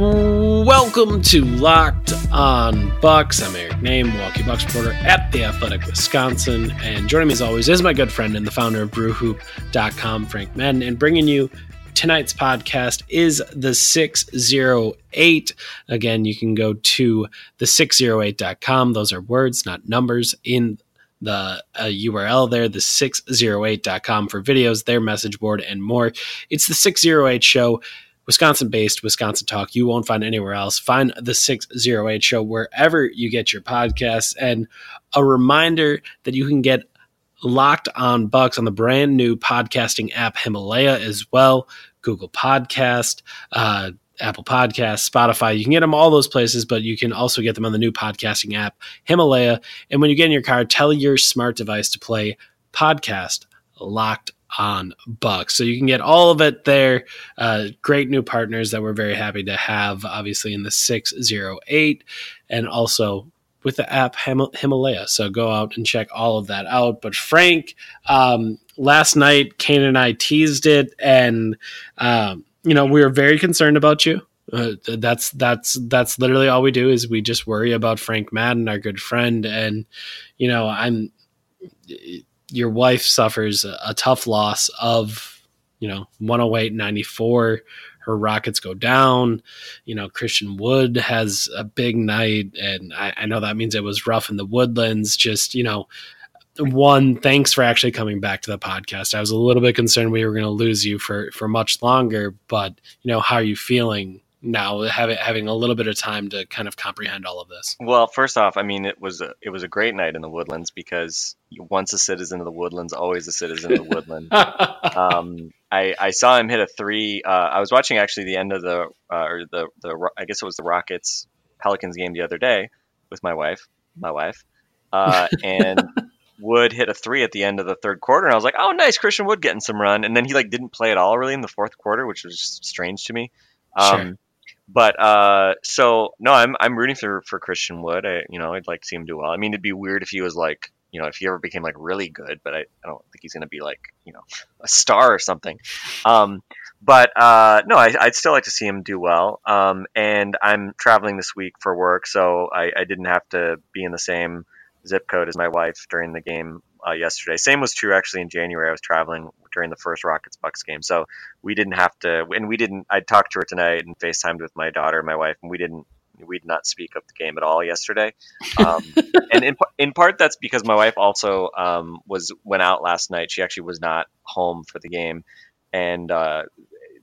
Welcome to Locked On Bucks. I'm Eric Nehm, Milwaukee Bucks reporter at The Athletic Wisconsin. And joining me as always is my good friend and the founder of BrewHoop.com, Frank Madden. And bringing you tonight's podcast is the 608. Again, you can go to the 608.com. Those are words, not numbers, in the uh, URL there, the 608.com for videos, their message board, and more. It's the 608 show. Wisconsin based Wisconsin talk you won't find anywhere else. Find the 608 show wherever you get your podcasts. And a reminder that you can get locked on Bucks on the brand new podcasting app Himalaya as well. Google Podcast, uh, Apple Podcast, Spotify. You can get them all those places, but you can also get them on the new podcasting app Himalaya. And when you get in your car, tell your smart device to play podcast locked on Bucks. So you can get all of it there. Uh, great new partners that we're very happy to have, obviously, in the 608 and also with the app Him- Himalaya. So go out and check all of that out. But Frank, um, last night, Kane and I teased it, and um, you know we were very concerned about you. Uh, that's that's that's literally all we do is we just worry about Frank Madden, our good friend, and you know I'm your wife suffers a, tough loss of you know 108 94 her rockets go down. You know christian wood has a big night and I, I know that means it was rough in the woodlands. Just you know one thanks for actually coming back to the podcast. I was a little bit concerned we were going to lose you for for much longer but you know how are you feeling now having having a little bit of time to kind of comprehend all of this Well, first off, I mean, it was a it was a great night in the woodlands because once a citizen of the woodlands, always a citizen of the woodland. um, I, I saw him hit a three. Uh, I was watching actually the end of the uh, or the the I guess it was the Rockets Pelicans game the other day with my wife, my wife, uh, and Wood hit a three at the end of the third quarter, and I was like, oh, nice, Christian Wood getting some run, and then he like didn't play at all really in the fourth quarter, which was strange to me. Um, Sure. But uh, so no, I'm I'm rooting for for Christian Wood. I you know I'd like to see him do well. I mean, it'd be weird if he was like you know if he ever became like really good, but I, I don't think he's gonna be like you know a star or something. Um, but uh, no, I, I'd still like to see him do well. Um, and I'm traveling this week for work, so I, I didn't have to be in the same zip code as my wife during the game uh, yesterday. Same was true actually in January. I was traveling during the first Rockets Bucks game, so we didn't have to. And we didn't. I talked to her tonight and FaceTimed with my daughter, and my wife, and we didn't. We did not speak of the game at all yesterday, um, and in, in part that's because my wife also um, was went out last night. She actually was not home for the game, and uh,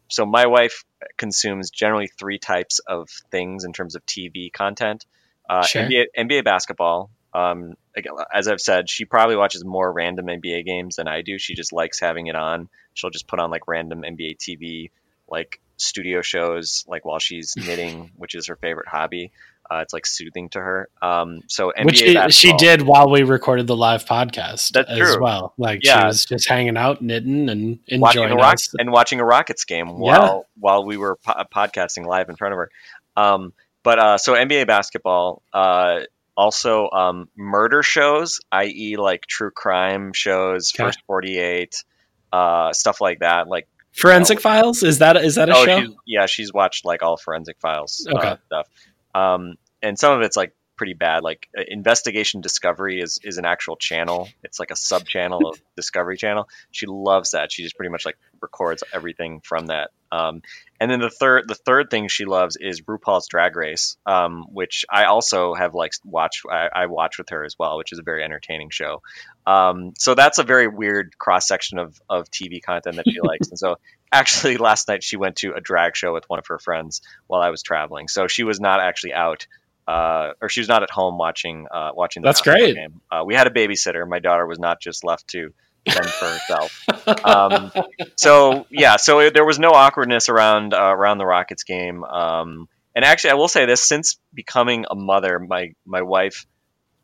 so my wife consumes generally three types of things in terms of TV content. Uh, Sure. NBA, NBA basketball. Um, again, as I've said, she probably watches more random NBA games than I do. She just likes having it on. She'll just put on like random NBA TV, like studio shows, like while she's knitting, which is her favorite hobby. Uh, it's like soothing to her. Um, so NBA which she, she did while we recorded the live podcast That's as true. well. Like she was just hanging out, knitting, and watching enjoying a rock and watching a Rockets game while while we were po- podcasting live in front of her. Um, but uh, so NBA basketball, uh, also um, murder shows, i.e., like true crime shows, Okay. First Forty Eight, uh, stuff like that. Like Forensic Files is that is that a oh, show? she's, yeah, she's watched like all Forensic Files Okay. uh, stuff, um, and some of it's like pretty bad. Like uh, Investigation Discovery is is an actual channel. It's like a sub channel of Discovery Channel. She loves that. She just pretty much like records everything from that. Um, and then the third the third thing she loves is RuPaul's Drag Race, um, which I also have like watched. I, I watch with her as well, which is a very entertaining show. Um, so that's a very weird cross section of, of TV content that she likes. And so actually last night she went to a drag show with one of her friends while I was traveling, so she was not actually out. Uh, or she was not at home watching uh, watching the That's great. game. Uh, we had a babysitter. My daughter was not just left to fend for herself. Um, so yeah, so it, there was no awkwardness around uh, around the Rockets game. Um, and actually, I will say this: since becoming a mother, my my wife,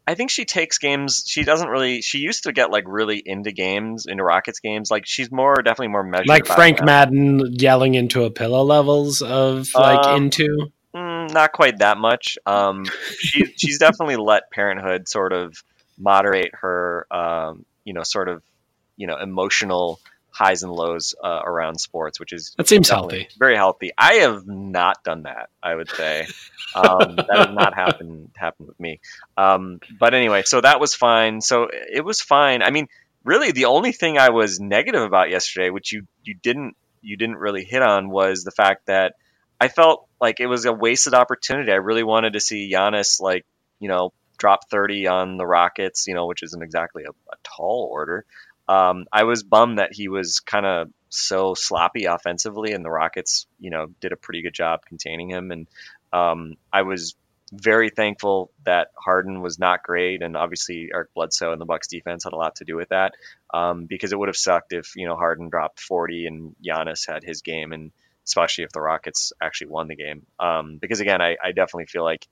I think she takes games. She doesn't really. She used to get like really into games, into Rockets games. Like she's more definitely more measured. like Frank. Madden yelling into a pillow levels of like Um, into. Not quite that much. Um, she, she's definitely let parenthood sort of moderate her, um, you know, sort of, you know, emotional highs and lows uh, around sports, which is That seems healthy. very healthy. I have not done that. I would say um, that has not happened happened with me. Um, but anyway, so that was fine. So it was fine. I mean, really, the only thing I was negative about yesterday, which you you didn't you didn't really hit on, was the fact that I felt like it was a wasted opportunity. I really wanted to see Giannis like you know drop 30 on the Rockets, you know, which isn't exactly a, a tall order. Um, I was bummed that he was kind of so sloppy offensively, and the Rockets, you know, did a pretty good job containing him. And um, I was very thankful that Harden was not great, and obviously Eric Bledsoe and the Bucks defense had a lot to do with that, um, because it would have sucked if you know Harden dropped 40 and Giannis had his game, and especially if the Rockets actually won the game. Um, because again, I, I definitely feel like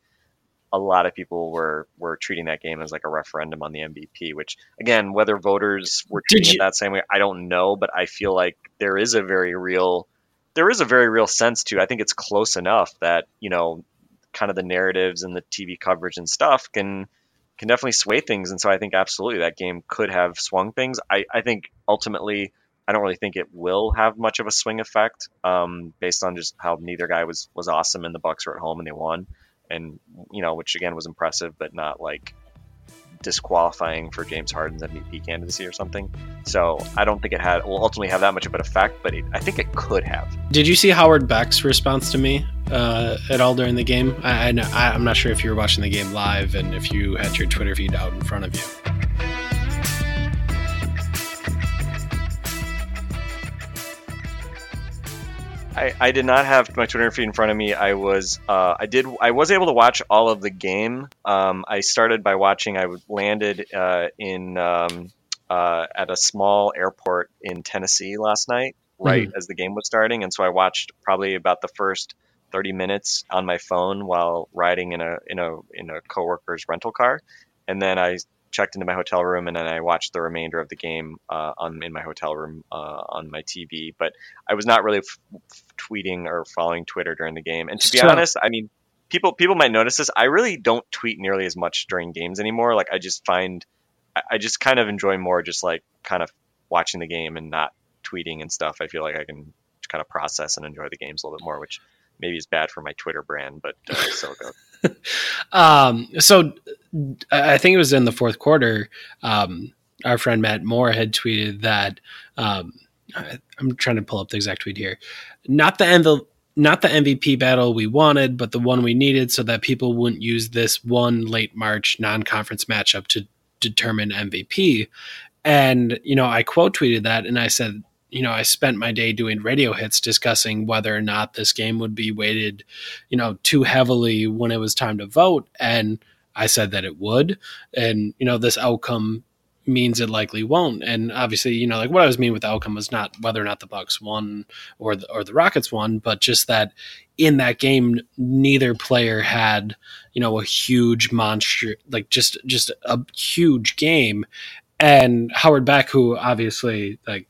a lot of people were were treating that game as like a referendum on the MVP, which again, whether voters were treating you- it that same way, I don't know, but I feel like there is a very real there is a very real sense to. I think it's close enough that you know, kind of the narratives and the TV coverage and stuff can can definitely sway things, and so I think absolutely that game could have swung things. I I think ultimately. I don't really think it will have much of a swing effect, um, based on just how neither guy was was awesome, and the Bucks were at home and they won and you know, which again was impressive, but not like disqualifying for James Harden's MVP candidacy or something. So I don't think it had will ultimately have that much of an effect, but it, I think it could have. Did you see Howard Beck's response to me uh, at all during the game? I, I, I, I'm not sure if you were watching the game live and if you had your Twitter feed out in front of you. I, I did not have my Twitter feed in front of me. I was uh, I did I was able to watch all of the game. Um, I started by watching. I landed uh, in um, uh, at a small airport in Tennessee last night, right as the game was starting, and so I watched probably about the first thirty minutes on my phone while riding in a in a in a coworker's rental car, and then I checked into my hotel room and then I watched the remainder of the game uh, on in my hotel room uh, on my TV. But I was not really f- f- tweeting or following Twitter during the game. And to be honest, I mean, people people might notice this. I really don't tweet nearly as much during games anymore. Like I just find I, I just kind of enjoy more just like kind of watching the game and not tweeting and stuff. I feel like I can kind of process and enjoy the games a little bit more, which maybe is bad for my Twitter brand, but uh, so go. Um, so I think it was in the fourth quarter. Um, our friend Matt Moore had tweeted that um, I'm trying to pull up the exact tweet here. Not the envel- not the MVP battle we wanted, but the one we needed, so that people wouldn't use this one late March non-conference matchup to determine MVP. And you know, I quote tweeted that, and I said, you know, I spent my day doing radio hits discussing whether or not this game would be weighted you know, too heavily when it was time to vote. And I said that it would. And, you know, this outcome means it likely won't. And obviously, you know, like what I was meaning with the outcome was not whether or not the Bucks won or the, or the Rockets won, but just that in that game, neither player had, you know, a huge monster, like just, just a huge game. And Howard Beck, who obviously like,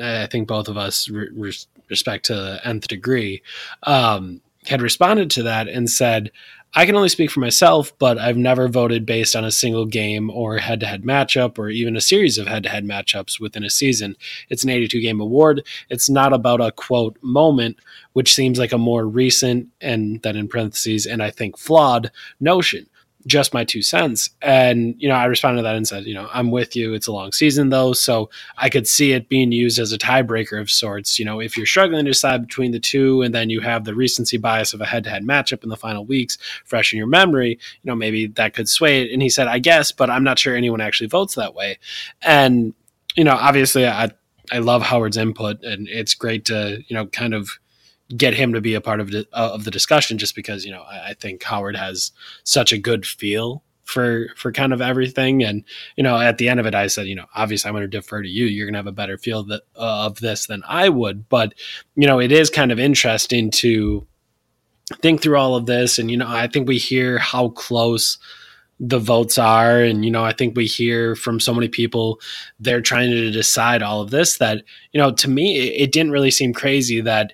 I think both of us re- respect to the nth degree, um, had responded to that and said, I can only speak for myself, but I've never voted based on a single game or head to head matchup or even a series of head to head matchups within a season. It's an 82 game award. It's not about a quote moment, which seems like a more recent and then in parentheses, and I think flawed notion. Just my two cents. And, you know, I responded to that and said, you know, I'm with you. It's a long season though. So I could see it being used as a tiebreaker of sorts. You know, if you're struggling to decide between the two and then you have the recency bias of a head to head matchup in the final weeks fresh in your memory, you know, maybe that could sway it. And he said, I guess, but I'm not sure anyone actually votes that way. And, you know, obviously I I love Howard's input, and it's great to you know kind of get him to be a part of the, uh, of the discussion, just because you know I, I think Howard has such a good feel for for kind of everything, and you know at the end of it, I said you know obviously I'm going to defer to you. You're going to have a better feel that, uh, of this than I would, but you know it is kind of interesting to think through all of this, and you know I think we hear how close the votes are. And you know i think we hear from so many people they're trying to decide all of this that you know to me it, it didn't really seem crazy that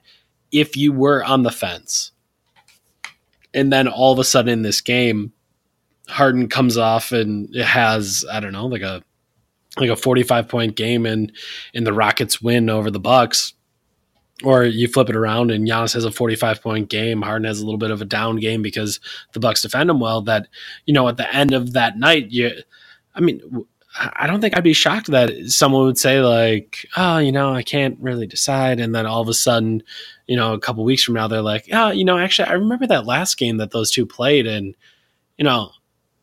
if you were on the fence and then all of a sudden in this game harden comes off and has i don't know like a like a 45 point game and and the rockets win over the bucks or you flip it around and Giannis has a 45 point game. Harden has a little bit of a down game because the Bucks defend him well. That you know at the end of that night, you, I mean, I don't think I'd be shocked that someone would say like, oh, you know, I can't really decide, and then all of a sudden, you know, a couple weeks from now, they're like, oh, you know, actually, I remember that last game that those two played, and you know.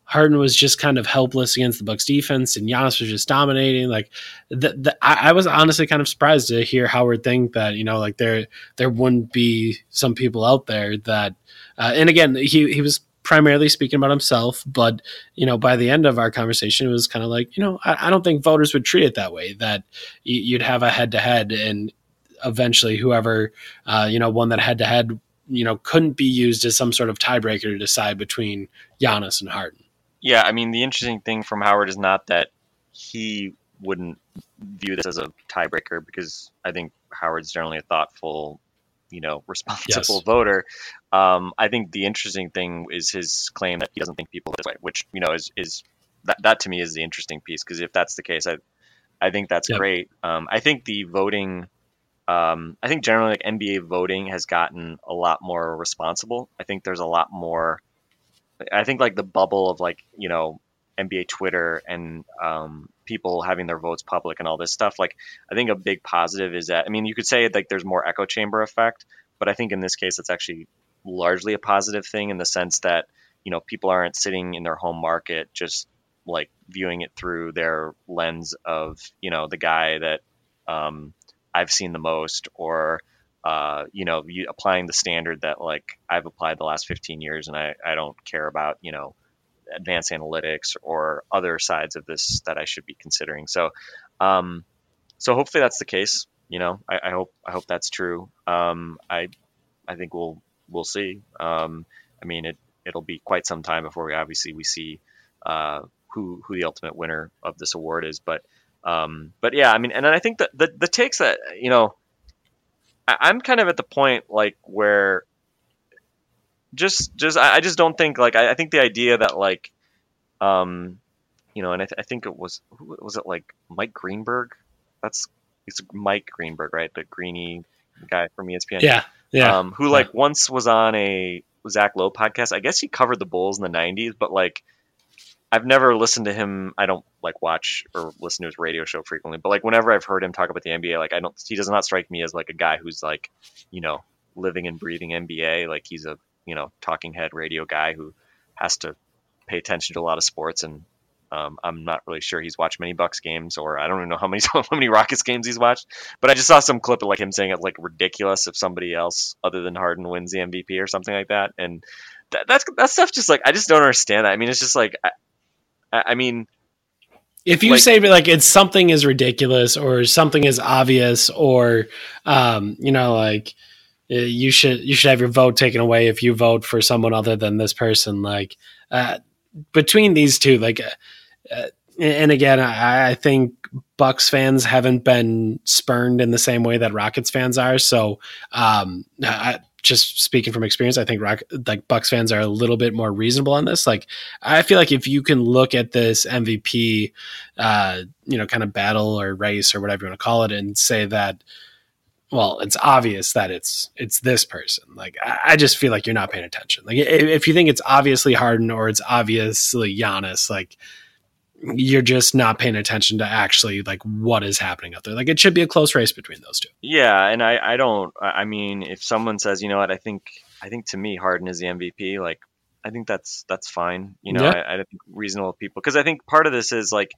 Harden was just kind of helpless against the Bucks defense, and Giannis was just dominating. Like, the, the, I, I was honestly kind of surprised to hear Howard think that you know, like there there wouldn't be some people out there that, uh, and again, he he was primarily speaking about himself, but you know, by the end of our conversation, it was kind of like, you know, I, I don't think voters would treat it that way. That you'd have a head to head, and eventually, whoever uh, you know won that head to head, you know, couldn't be used as some sort of tiebreaker to decide between Giannis and Harden. Yeah, I mean, the interesting thing from Howard is not that he wouldn't view this as a tiebreaker because I think Howard's generally a thoughtful, you know, responsible Yes. voter. Um, I think the interesting thing is his claim that he doesn't think people this way, which you know is is that that to me is the interesting piece because if that's the case, I I think that's Yep. great. Um, I think the voting. Um, I think generally like NBA voting has gotten a lot more responsible. I think there's a lot more I think like the bubble of like you know NBA Twitter and um, people having their votes public and all this stuff. Like I think a big positive is that I mean you could say like there's more echo chamber effect, but I think in this case it's actually largely a positive thing in the sense that you know people aren't sitting in their home market just like viewing it through their lens of you know the guy that um, I've seen the most or uh, you know, you applying the standard that like I've applied the last 15 years, and I, I don't care about you know advanced analytics or other sides of this that I should be considering. So, um, so hopefully that's the case. You know, I, I hope I hope that's true. Um, I I think we'll we'll see. Um, I mean, it it'll be quite some time before we obviously we see uh, who who the ultimate winner of this award is, but. Um, but yeah, I mean, and I think that the, the takes that, you know, I- I'm kind of at the point like where just just I I just don't think like I, I think the idea that like um you know and I, th- I think it was who was it like Mike Greenberg that's it's Mike Greenberg right the greeny guy from ESPN Yeah, yeah, um who like once was on a Zach Lowe podcast I guess he covered the Bulls in the 90s but like I've never listened to him. I don't like watch or listen to his radio show frequently, but like whenever I've heard him talk about the NBA, like I don't, he does not strike me as like a guy who's like, you know, living and breathing NBA. Like he's a, you know, talking head radio guy who has to pay attention to a lot of sports. And um, I'm not really sure he's watched many Bucks games, or I don't even know how many how many Rockets games he's watched. But I just saw some clip of like him saying it's like ridiculous if somebody else other than Harden wins the MVP or something like that. And that, that's that stuff just like I just don't understand that. I mean, it's just like. I, I mean, if you like- say like it's something is ridiculous or something is obvious or um, you know like uh, you should you should have your vote taken away if you vote for someone other than this person like uh, between these two like and again I, I think bucks fans haven't been spurned in the same way that rockets fans are so um, I, just speaking from experience i think rock like bucks fans are a little bit more reasonable on this like i feel like if you can look at this mvp uh, you know, kind of battle or race or whatever you want to call it, and say that, well, it's obvious that it's it's this person. Like, I, I just feel like you're not paying attention. Like, if, if you think it's obviously Harden or it's obviously Giannis, like, you're just not paying attention to actually like what is happening out there. Like, it should be a close race between those two. yeah, and I, I don't. I mean, if someone says, you know what, I think, I think to me, Harden is the MVP. Like, I think that's that's fine. You know, Yeah. I, I think reasonable people because I think part of this is like,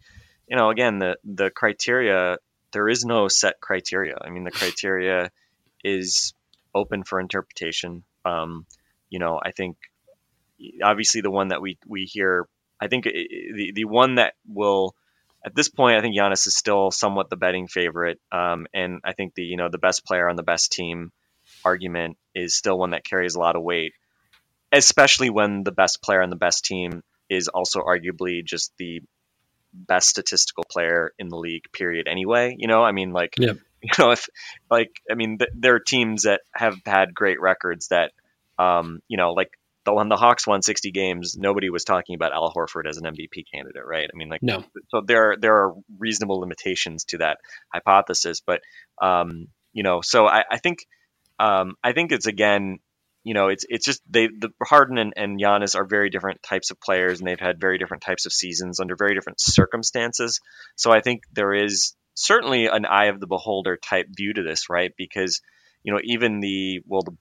you know, again, the the criteria there is no set criteria. I mean, the criteria is open for interpretation. Um, you know, I think obviously the one that we we hear, I think the the one that will at this point, I think Giannis is still somewhat the betting favorite, um, and I think the you know the best player on the best team argument is still one that carries a lot of weight, especially when the best player on the best team is also arguably just the best statistical player in the league. Period. Anyway, you know, I mean, like, you know, if like, I mean, th- there are teams that have had great records that, um, you know, like when the Hawks won 60 games, nobody was talking about Al Horford as an MVP candidate, right? I mean, like, No. so there are there are reasonable limitations to that hypothesis, but um, you know, so I, I think um, I think it's again, you know, it's it's just they the Harden and, and Giannis are very different types of players, and they've had very different types of seasons under very different circumstances. So I think there is certainly an eye of the beholder type view to this, right? Because you know, even the well, the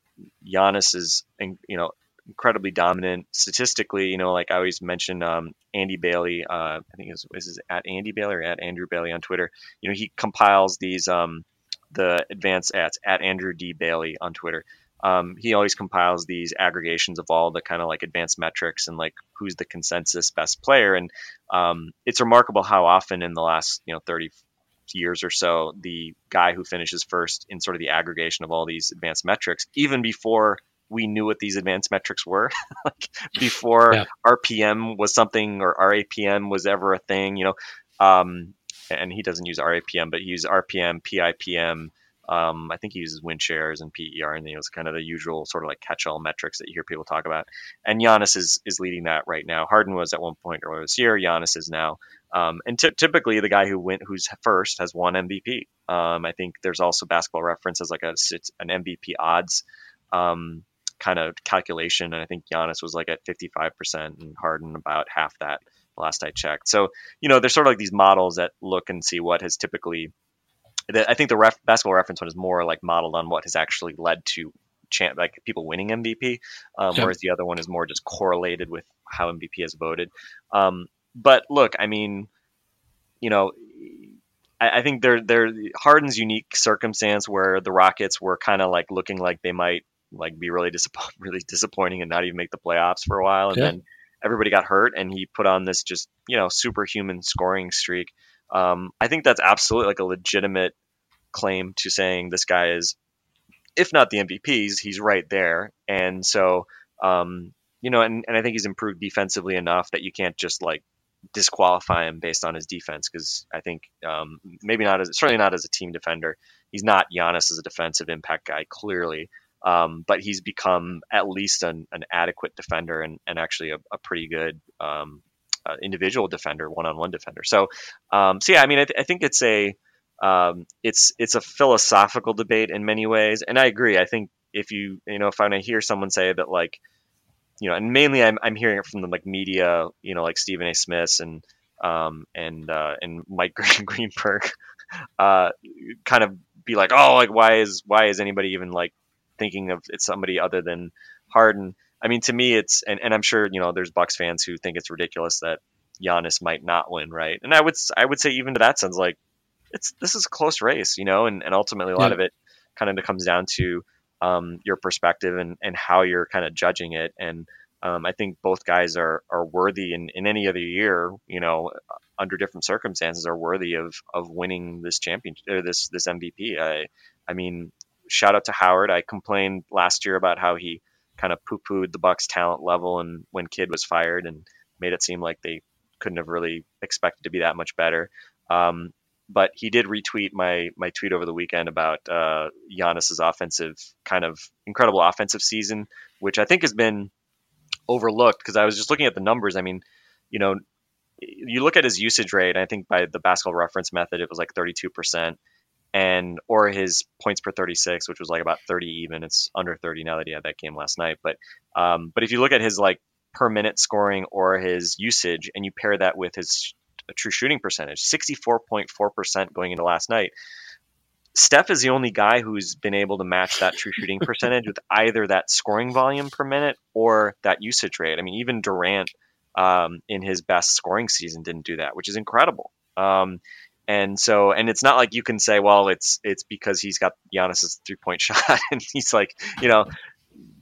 Giannis is in- you know incredibly dominant statistically. You know, like I always mention um, Andy Bailey. Uh, I think is it at Andy Bailey or at Andrew Bailey on Twitter. You know, he compiles these um, the advanced at at Andrew D Bailey on Twitter. Um, he always compiles these aggregations of all the kind of like advanced metrics and like who's the consensus best player. And um, it's remarkable how often in the last you know 30 years or so, the guy who finishes first in sort of the aggregation of all these advanced metrics, even before we knew what these advanced metrics were, like before Yeah. RPM was something or RAPM was ever a thing, you know. Um, and he doesn't use RAPM, but he uses RPM, PIPM. Um, I think he uses win shares and PER, and those kind of the usual sort of like catch-all metrics that you hear people talk about. And Giannis is is leading that right now. Harden was at one point earlier this year. Giannis is now. Um, and ty- typically, the guy who went who's first has won MVP. Um, I think there's also Basketball Reference as like a an MVP odds um, kind of calculation, and I think Giannis was like at 55% and Harden about half that last I checked. So you know, there's sort of like these models that look and see what has typically. I think the ref, Basketball Reference one is more like modeled on what has actually led to. Champ, like people winning MVP, um, whereas the other one is more just correlated with how MVP has voted. Um, but look, I mean, you know, I, I think there there Harden's unique circumstance where the Rockets were kind of like looking like they might like be really disappoint, really disappointing and not even make the playoffs for a while, and Yeah. then everybody got hurt, and he put on this just you know superhuman scoring streak. Um, I think that's absolutely like a legitimate claim to saying this guy is, if not the MVPs, he's right there, and so um, you know, and, and I think he's improved defensively enough that you can't just like disqualify him based on his defense because I think um, maybe not as certainly not as a team defender. He's not Giannis as a defensive impact guy clearly, um, but he's become at least an, an adequate defender and, and actually a, a pretty good um, uh, individual defender, one-on-one defender. So, um, so yeah, I mean, I, th- I think it's a um, it's it's a philosophical debate in many ways, and I agree. I think if you you know if I hear someone say that like you know, and mainly I'm, I'm hearing it from the like media, you know, like Stephen A. Smith and um, and uh, and Mike Greenberg, uh, kind of be like, oh, like why is why is anybody even like thinking of it's somebody other than Harden? I mean, to me, it's and, and I'm sure you know there's Bucks fans who think it's ridiculous that Giannis might not win, right? And I would I would say even to that sense, like it's this is a close race, you know, and, and ultimately a lot Yeah. of it kind of comes down to um, your perspective and, and how you're kind of judging it. And um, I think both guys are are worthy in, in any other year, you know, under different circumstances, are worthy of of winning this championship or this this MVP. I I mean, shout out to Howard. I complained last year about how he kind of poo pooed the Bucks talent level and when Kid was fired and made it seem like they couldn't have really expected to be that much better. Um, but he did retweet my my tweet over the weekend about uh, Giannis's offensive kind of incredible offensive season, which I think has been overlooked because I was just looking at the numbers. I mean, you know, you look at his usage rate. I think by the basketball reference method, it was like 32 percent, and or his points per 36, which was like about 30 even. It's under 30 now that he had that game last night. But um, but if you look at his like per minute scoring or his usage, and you pair that with his true shooting percentage, 64.4% going into last night. Steph is the only guy who's been able to match that true shooting percentage with either that scoring volume per minute or that usage rate. I mean, even Durant um, in his best scoring season didn't do that, which is incredible. Um, And so, and it's not like you can say, well, it's it's because he's got Giannis's three point shot, and he's like, you know,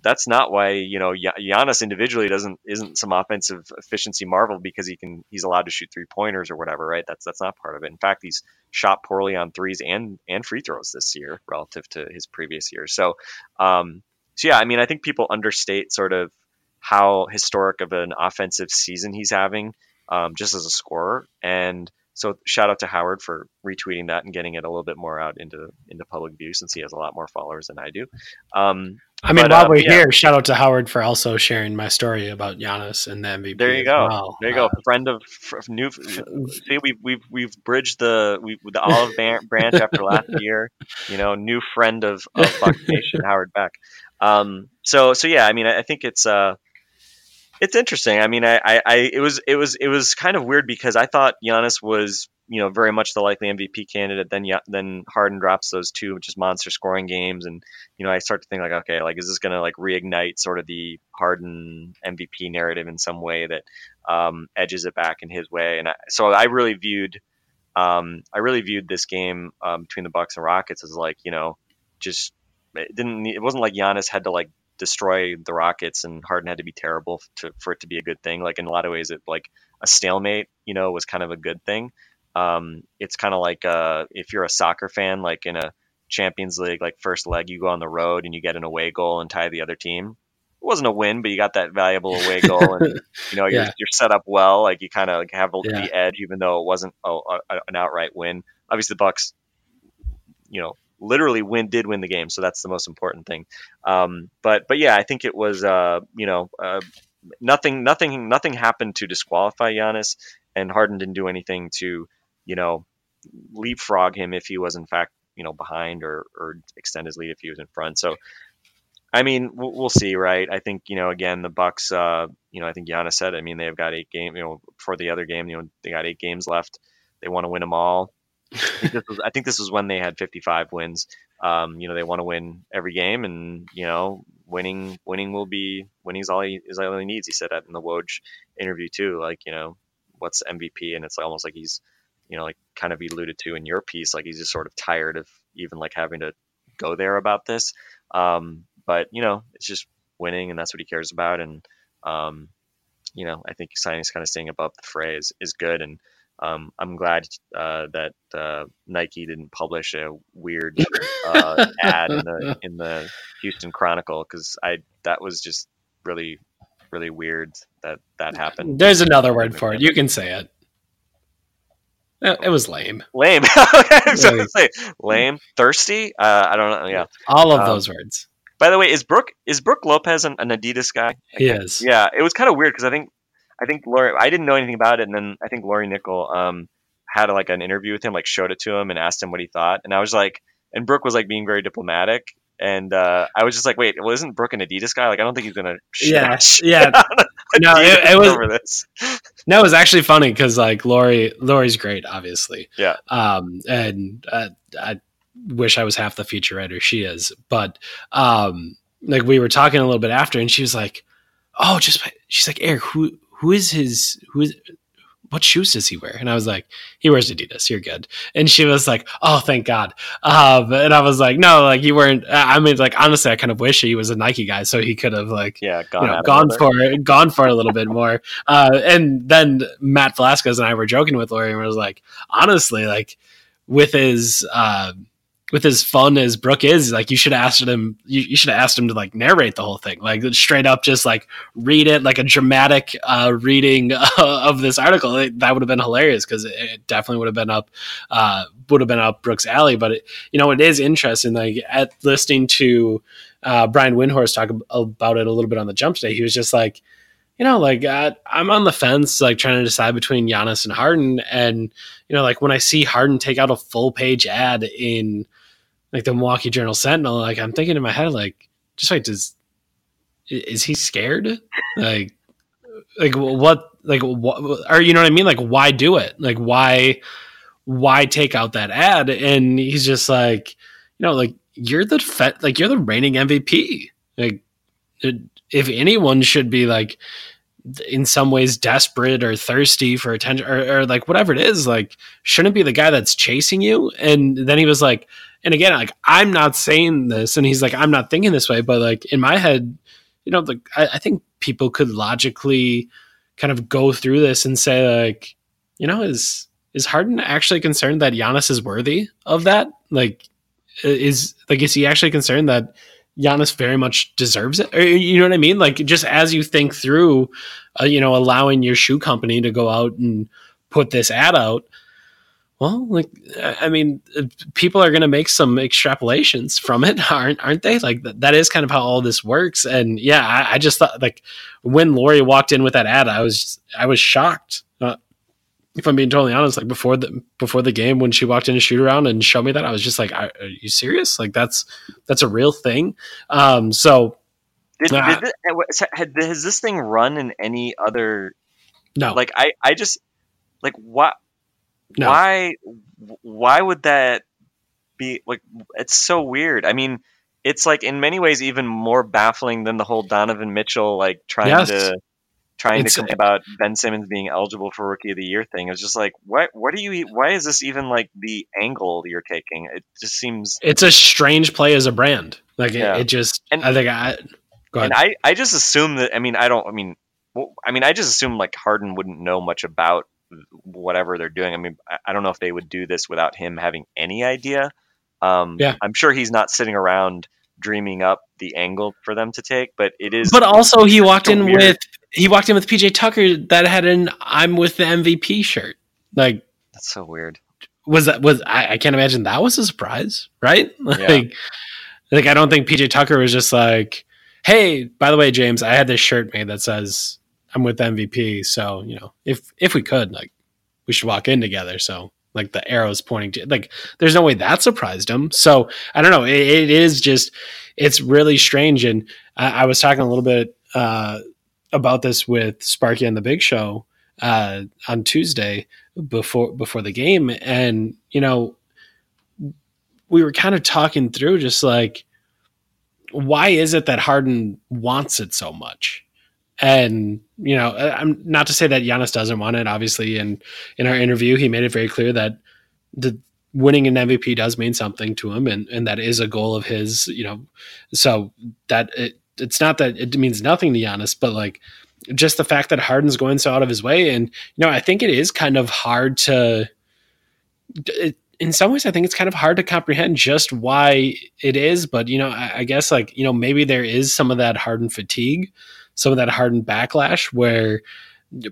that's not why you know Gia- Giannis individually doesn't isn't some offensive efficiency marvel because he can he's allowed to shoot three pointers or whatever, right? That's that's not part of it. In fact, he's shot poorly on threes and and free throws this year relative to his previous year. So, um, so yeah, I mean, I think people understate sort of how historic of an offensive season he's having, um, just as a scorer. And so, shout out to Howard for retweeting that and getting it a little bit more out into into public view since he has a lot more followers than I do. Um, I mean, But, while uh, we're yeah. here, shout out to Howard for also sharing my story about Giannis and the MVP. There you go. well. There you go. Uh, Friend of fr- new. See, we've we've we've bridged the we the olive branch after last year. You know, new friend of of Buck Nation, Howard Beck. Um. So so yeah. I mean, I, I think it's uh, it's interesting. I mean, I, I I it was it was it was kind of weird because I thought Giannis was you know very much the likely MVP candidate. Then then Harden drops those two just monster scoring games, and you know I start to think like, okay, like is this gonna like reignite sort of the Harden MVP narrative in some way that um, edges it back in his way? And I, so I really viewed um, I really viewed this game um, between the Bucks and Rockets as like you know just it didn't it wasn't like Giannis had to like destroy the Rockets and Harden had to be terrible to, for it to be a good thing. Like in a lot of ways, it like a stalemate, you know, was kind of a good thing. Um, it's kind of like uh, if you're a soccer fan, like in a Champions League, like first leg, you go on the road and you get an away goal and tie the other team. It wasn't a win, but you got that valuable away goal, and you know you're, you're set up well. Like you kind of like have Yeah. the edge, even though it wasn't a, a, an outright win. Obviously, the Bucks, you know, literally win did win the game, so that's the most important thing. Um, but but yeah, I think it was uh, you know uh, nothing nothing nothing happened to disqualify Giannis, and Harden didn't do anything to you know leapfrog him if he was in fact you know behind or or extend his lead if he was in front. So. I mean, we'll, see, right? I think you know. Again, the Bucks. Uh, you know, I think Giannis said. I mean, they've got eight game. You know, for the other game, you know, they got eight games left. They want to win them all. I think this was, I think this was when they had 55 wins. Um, you know, they want to win every game, and you know, winning winning will be winning's all he is all he needs. He said that in the Woj interview too. Like, you know, what's MVP, and it's almost like he's, you know, like kind of alluded to in your piece, like he's just sort of tired of even like having to go there about this. Um, but you know, it's just winning, and that's what he cares about. And um, you know, I think signing's kind of staying above the fray is, is good, and um, I'm glad uh, that uh, Nike didn't publish a weird uh, ad in the in the Houston Chronicle because I that was just really really weird that that happened. There's another word for it. You can say it. It it was lame. Lame. Was say lame, thirsty. Uh, I don't know. Yeah. All of Um, those words. By the way, is Brook is Brook Lopez an, an Adidas guy? He is. Yeah, it was kind of weird because I think I think Lori I didn't know anything about it, and then I think Lori Nickel um had like an interview with him, like showed it to him and asked him what he thought, and I was like, and Brook was like being very diplomatic, and uh, I was just like, wait, well, isn't Brook an Adidas guy? Like, I don't think he's gonna Yeah, yeah. No, it, it was over this. no, it was actually funny because like Lori, Lori's great, obviously. Yeah. Um, and uh, I wish I was half the feature writer she is, but um, like we were talking a little bit after, and she was like, "Oh, just she's like Eric, who who is his who is." What shoes does he wear? And I was like, he wears Adidas. You're good. And she was like, oh, thank God. Um, and I was like, no, like you weren't. I mean, like honestly, I kind of wish he was a Nike guy, so he could have like Yeah, gone, you know, at it a gone for it, gone for it a little bit more. Uh, and then Matt Velazquez and I were joking with Lori and was like, honestly, like with his uh, with as fun as Brook is, like you should have asked him, you, you should have asked him to like narrate the whole thing, like straight up, just like read it like a dramatic uh, reading of this article. It- that would have been hilarious because it, it definitely would have been up, uh, would have been up Brook's alley. But it, you know, it is interesting. Like at listening to uh, Brian Windhorst talk ab- about it a little bit on the jump today, he was just like, you know, like uh, I'm on the fence, like trying to decide between Giannis and Harden, and you know, like when I see Harden take out a full page ad in like the Milwaukee Journal Sentinel, like I'm thinking in my head, like, just like, does is he scared? Like, like what? Like what? Or you know what I mean? Like, why do it? Like, why? Why take out that ad? And he's just like, you know, like you're the fe- like you're the reigning MVP. Like, if anyone should be like in some ways desperate or thirsty for attention or, or like whatever it is like shouldn't be the guy that's chasing you and then he was like and again like i'm not saying this and he's like i'm not thinking this way but like in my head you know like i, I think people could logically kind of go through this and say like you know is is harden actually concerned that Giannis is worthy of that like is like is he actually concerned that Giannis very much deserves it. Or, you know what I mean? Like just as you think through, uh, you know, allowing your shoe company to go out and put this ad out. Well, like I mean, uh, people are going to make some extrapolations from it, aren't aren't they? Like th- that is kind of how all this works. And yeah, I, I just thought like when Lori walked in with that ad, I was I was shocked. Uh, if I'm being totally honest, like before the before the game when she walked in to shoot around and showed me that, I was just like, "Are, are you serious? Like that's that's a real thing." Um, so Did, Ah. did this, uh, what- so had- has this thing run in any other? no, Like I, I just like what? No. Why? Why would that be like? It's so weird. I mean, it's like in many ways even more baffling than the whole Donovan Mitchell like trying Yes. to trying It's- to complain about Ben Simmons being eligible for Rookie of the Year thing. It's just like what? What are you? Why is this even like the angle you're taking? It just seems. it's a strange play as a brand. Like it, Yeah. it just, And- I think I go ahead. And I, I just assume that. I mean, I don't. I mean, well, I mean, I just assume like Harden wouldn't know much about whatever they're doing. I mean, I, don't know if they would do this without him having any idea. Um, Yeah. I'm sure he's not sitting around dreaming up the angle for them to take, but it is. but also he walked so in weird. with he walked in with PJ Tucker that had an "I'm with the MVP" shirt. Like that's so weird. was that was I, I can't imagine that was a surprise, right? Like, like I don't think PJ Tucker was just like, "Hey, by the way, James, I had this shirt made that says I'm with MVP, so you know, if if we could, like, we should walk in together." So like the arrows pointing to like, there's no way that surprised him. So I don't know. It, it is just it's really strange, and I, I was talking a little bit uh, about this with Sparky on the Big Show uh, on Tuesday before before the game, and you know, we were kind of talking through just like why is it that Harden wants it so much? And you know, I- I'm not to say that Giannis doesn't want it. Obviously, and in our interview, he made it very clear that the winning an MVP does mean something to him, and and that is a goal of his. You know, so that it, it's not that it means nothing to Giannis, but like just the fact that Harden's going so out of his way, and you know, I think it is kind of hard to. It, in some ways, I think it's kind of hard to comprehend just why it is. But you know, I, I guess like you know maybe there is some of that Harden fatigue, some of that hardened backlash where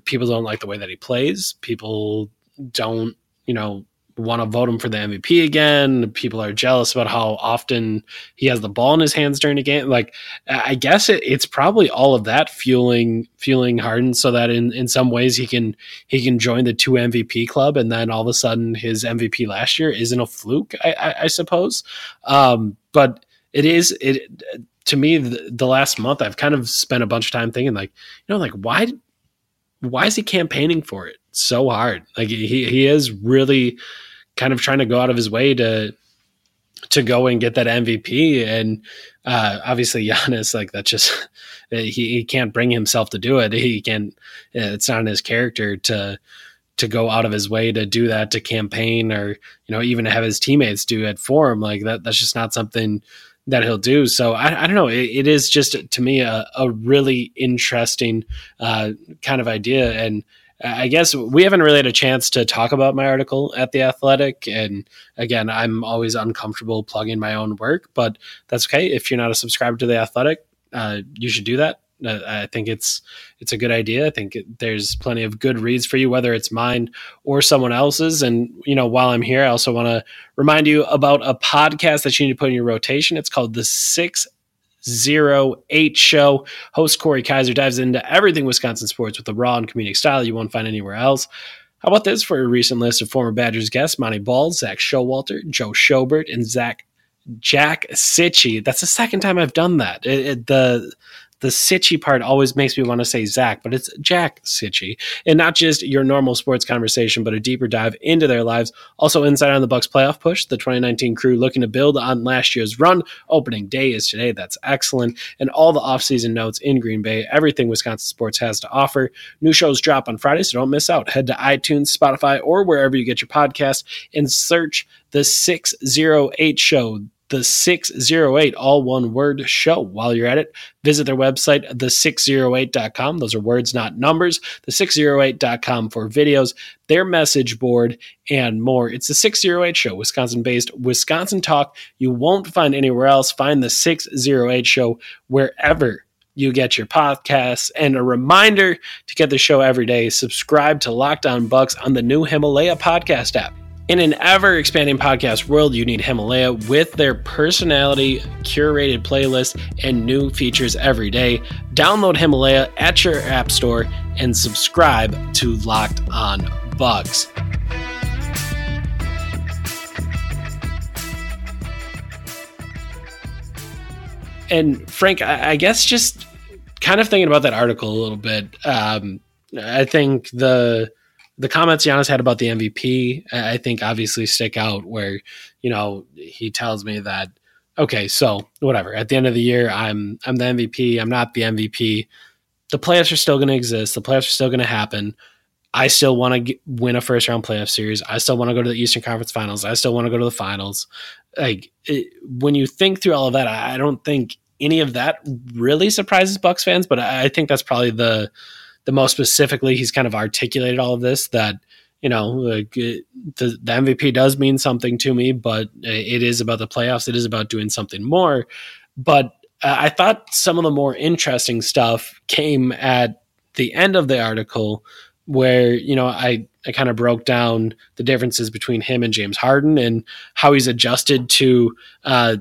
people don't like the way that he plays. People don't you know want to vote him for the MVP again. People are jealous about how often he has the ball in his hands during a game. Like I guess it, it's probably all of that fueling fueling Harden so that in in some ways he can he can join the two MVP club and then all of a sudden his MVP last year isn't a fluke. I, I, I suppose, um, but it is it to me the, the last month I've kind of spent a bunch of time thinking like you know like why why is he campaigning for it so hard? Like he he is really kind of trying to go out of his way to to go and get that MVP. And uh, obviously Giannis, like that just he, he can't bring himself to do it. He can't. it's not in his character to to go out of his way to do that to campaign or you know even to have his teammates do it for him like that that's just not something that he'll do so i, I don't know it, it is just to me a, a really interesting uh, kind of idea and I guess we haven't really had a chance to talk about my article at the Athletic, and again, I'm always uncomfortable plugging my own work, but that's okay. If you're not a subscriber to the Athletic, uh, you should do that. I think it's it's a good idea. I think it, there's plenty of good reads for you, whether it's mine or someone else's. And you know, while I'm here, I also want to remind you about a podcast that you need to put in your rotation. It's called the Six Zero Eight Show. Host Corey Kaiser dives into everything Wisconsin sports with a raw and comedic style you won't find anywhere else. How about this for a recent list of former Badgers guests? Montee Ball, Zak Showalter, Joe Schobert, and Zach Jack Cichy. That's the second time I've done that. It, it- the the Cichy part always makes me want to say Zach, but it's Jack Cichy, and not just your normal sports conversation, but a deeper dive into their lives. Also, inside on the Bucks playoff push, the 2019 crew looking to build on last year's run. Opening day is today. That's excellent, and all the offseason notes in Green Bay. Everything Wisconsin sports has to offer. New shows drop on Friday, so don't miss out. Head to iTunes, Spotify, or wherever you get your podcast, and search the 608 Show the 608, all one word show. While you're at it, visit their website, the608.com. Those are words, not numbers. The608.com for videos, their message board, and more. It's the 608 show, Wisconsin based Wisconsin talk you won't find anywhere else. Find the 608 show wherever you get your podcasts. And a reminder to get the show every day, subscribe to Locked On Bucks on the new Himalaya podcast app. In an ever expanding podcast world, you need Himalaya with their personality curated playlist and new features every day. Download Himalaya at your app store and subscribe to Locked On Bucks. And Frank, I guess just kind of thinking about that article a little bit. Um, I think the the comments Giannis had about the MVP, I think obviously stick out where, you know, he tells me that, okay, so whatever, at the end of the year, I'm, I'm the MVP. I'm not the MVP. The playoffs are still going to exist. The playoffs are still going to happen. I still want to win a first round playoff series. I still want to go to the Eastern Conference Finals. I still want to go to the finals. Like it, when you think through all of that, I I don't think any of that really surprises Bucks fans, but I I think that's probably the the most specifically he's kind of articulated all of this that you know like it, the, the MVP does mean something to me, but it is about the playoffs. It is about doing something more. But uh, I thought some of the more interesting stuff came at the end of the article where you know I I kind of broke down the differences between him and James Harden and how he's adjusted to uh,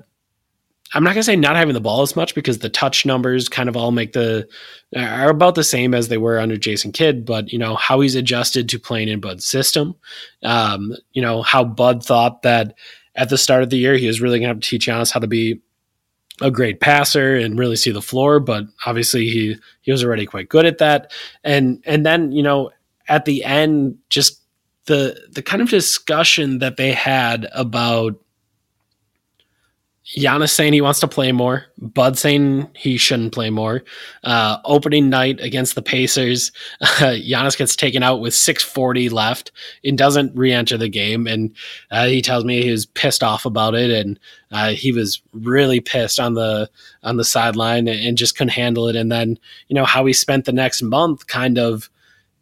I'm not gonna say not having the ball as much because the touch numbers kind of all make the are about the same as they were under Jason Kidd, but you know how he's adjusted to playing in Bud's system. Um, you know how Bud thought that at the start of the year he was really gonna have to teach Giannis how to be a great passer and really see the floor, but obviously he he was already quite good at that. And and then you know at the end, just the the kind of discussion that they had about Giannis saying he wants to play more, Bud saying he shouldn't play more. Uh, opening night against the Pacers, uh, Giannis gets taken out with 6:40 left and doesn't re-enter the game. And uh, he tells me he was pissed off about it, and uh, he was really pissed on the on the sideline and, and just couldn't handle it. And then you know how he spent the next month, kind of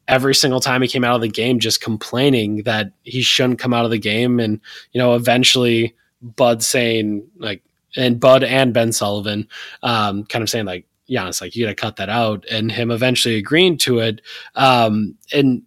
every single time he came out of the game, just complaining that he shouldn't come out of the game, and you know eventually. Bud saying like, and Bud and Ben Sullivan, um, kind of saying like, Giannis, like you got to cut that out, and him eventually agreeing to it, um, and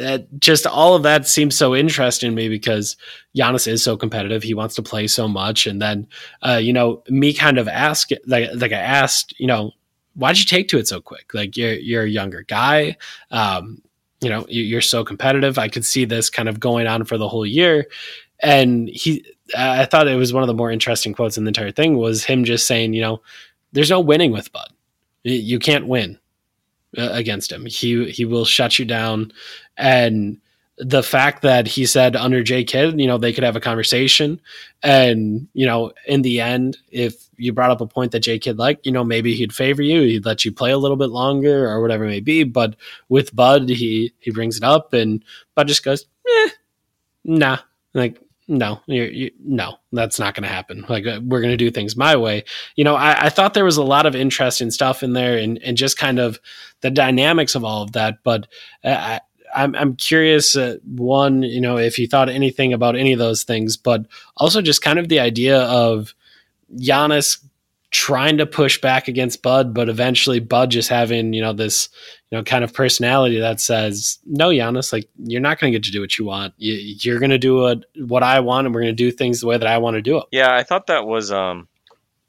uh, just all of that seems so interesting to me because Giannis is so competitive. He wants to play so much, and then uh, you know me kind of ask like like I asked, you know, why'd you take to it so quick? Like you're you're a younger guy. Um, you know, you- you're so competitive. I could see this kind of going on for the whole year. And he, I thought it was one of the more interesting quotes in the entire thing was him just saying, you know, there's no winning with Bud. You can't win uh, against him. He he will shut you down. And the fact that he said under J Kidd, you know, they could have a conversation, and you know, in the end, if you brought up a point that J Kidd liked, you know, maybe he'd favor you, he'd let you play a little bit longer or whatever it may be. But with Bud, he he brings it up, and Bud just goes, eh, nah, like no, you, no, that's not going to happen. Like uh, we're going to do things my way. You know, I, I thought there was a lot of interesting stuff in there, and and just kind of the dynamics of all of that. But uh, I, I'm I'm curious. Uh, one, you know, if you thought anything about any of those things, but also just kind of the idea of Giannis trying to push back against Bud, but eventually Bud just having you know this you know kind of personality that says no, Giannis, like you're not going to get to do what you want. You, you're going to do what what I want, and we're going to do things the way that I want to do it. Yeah, I thought that was um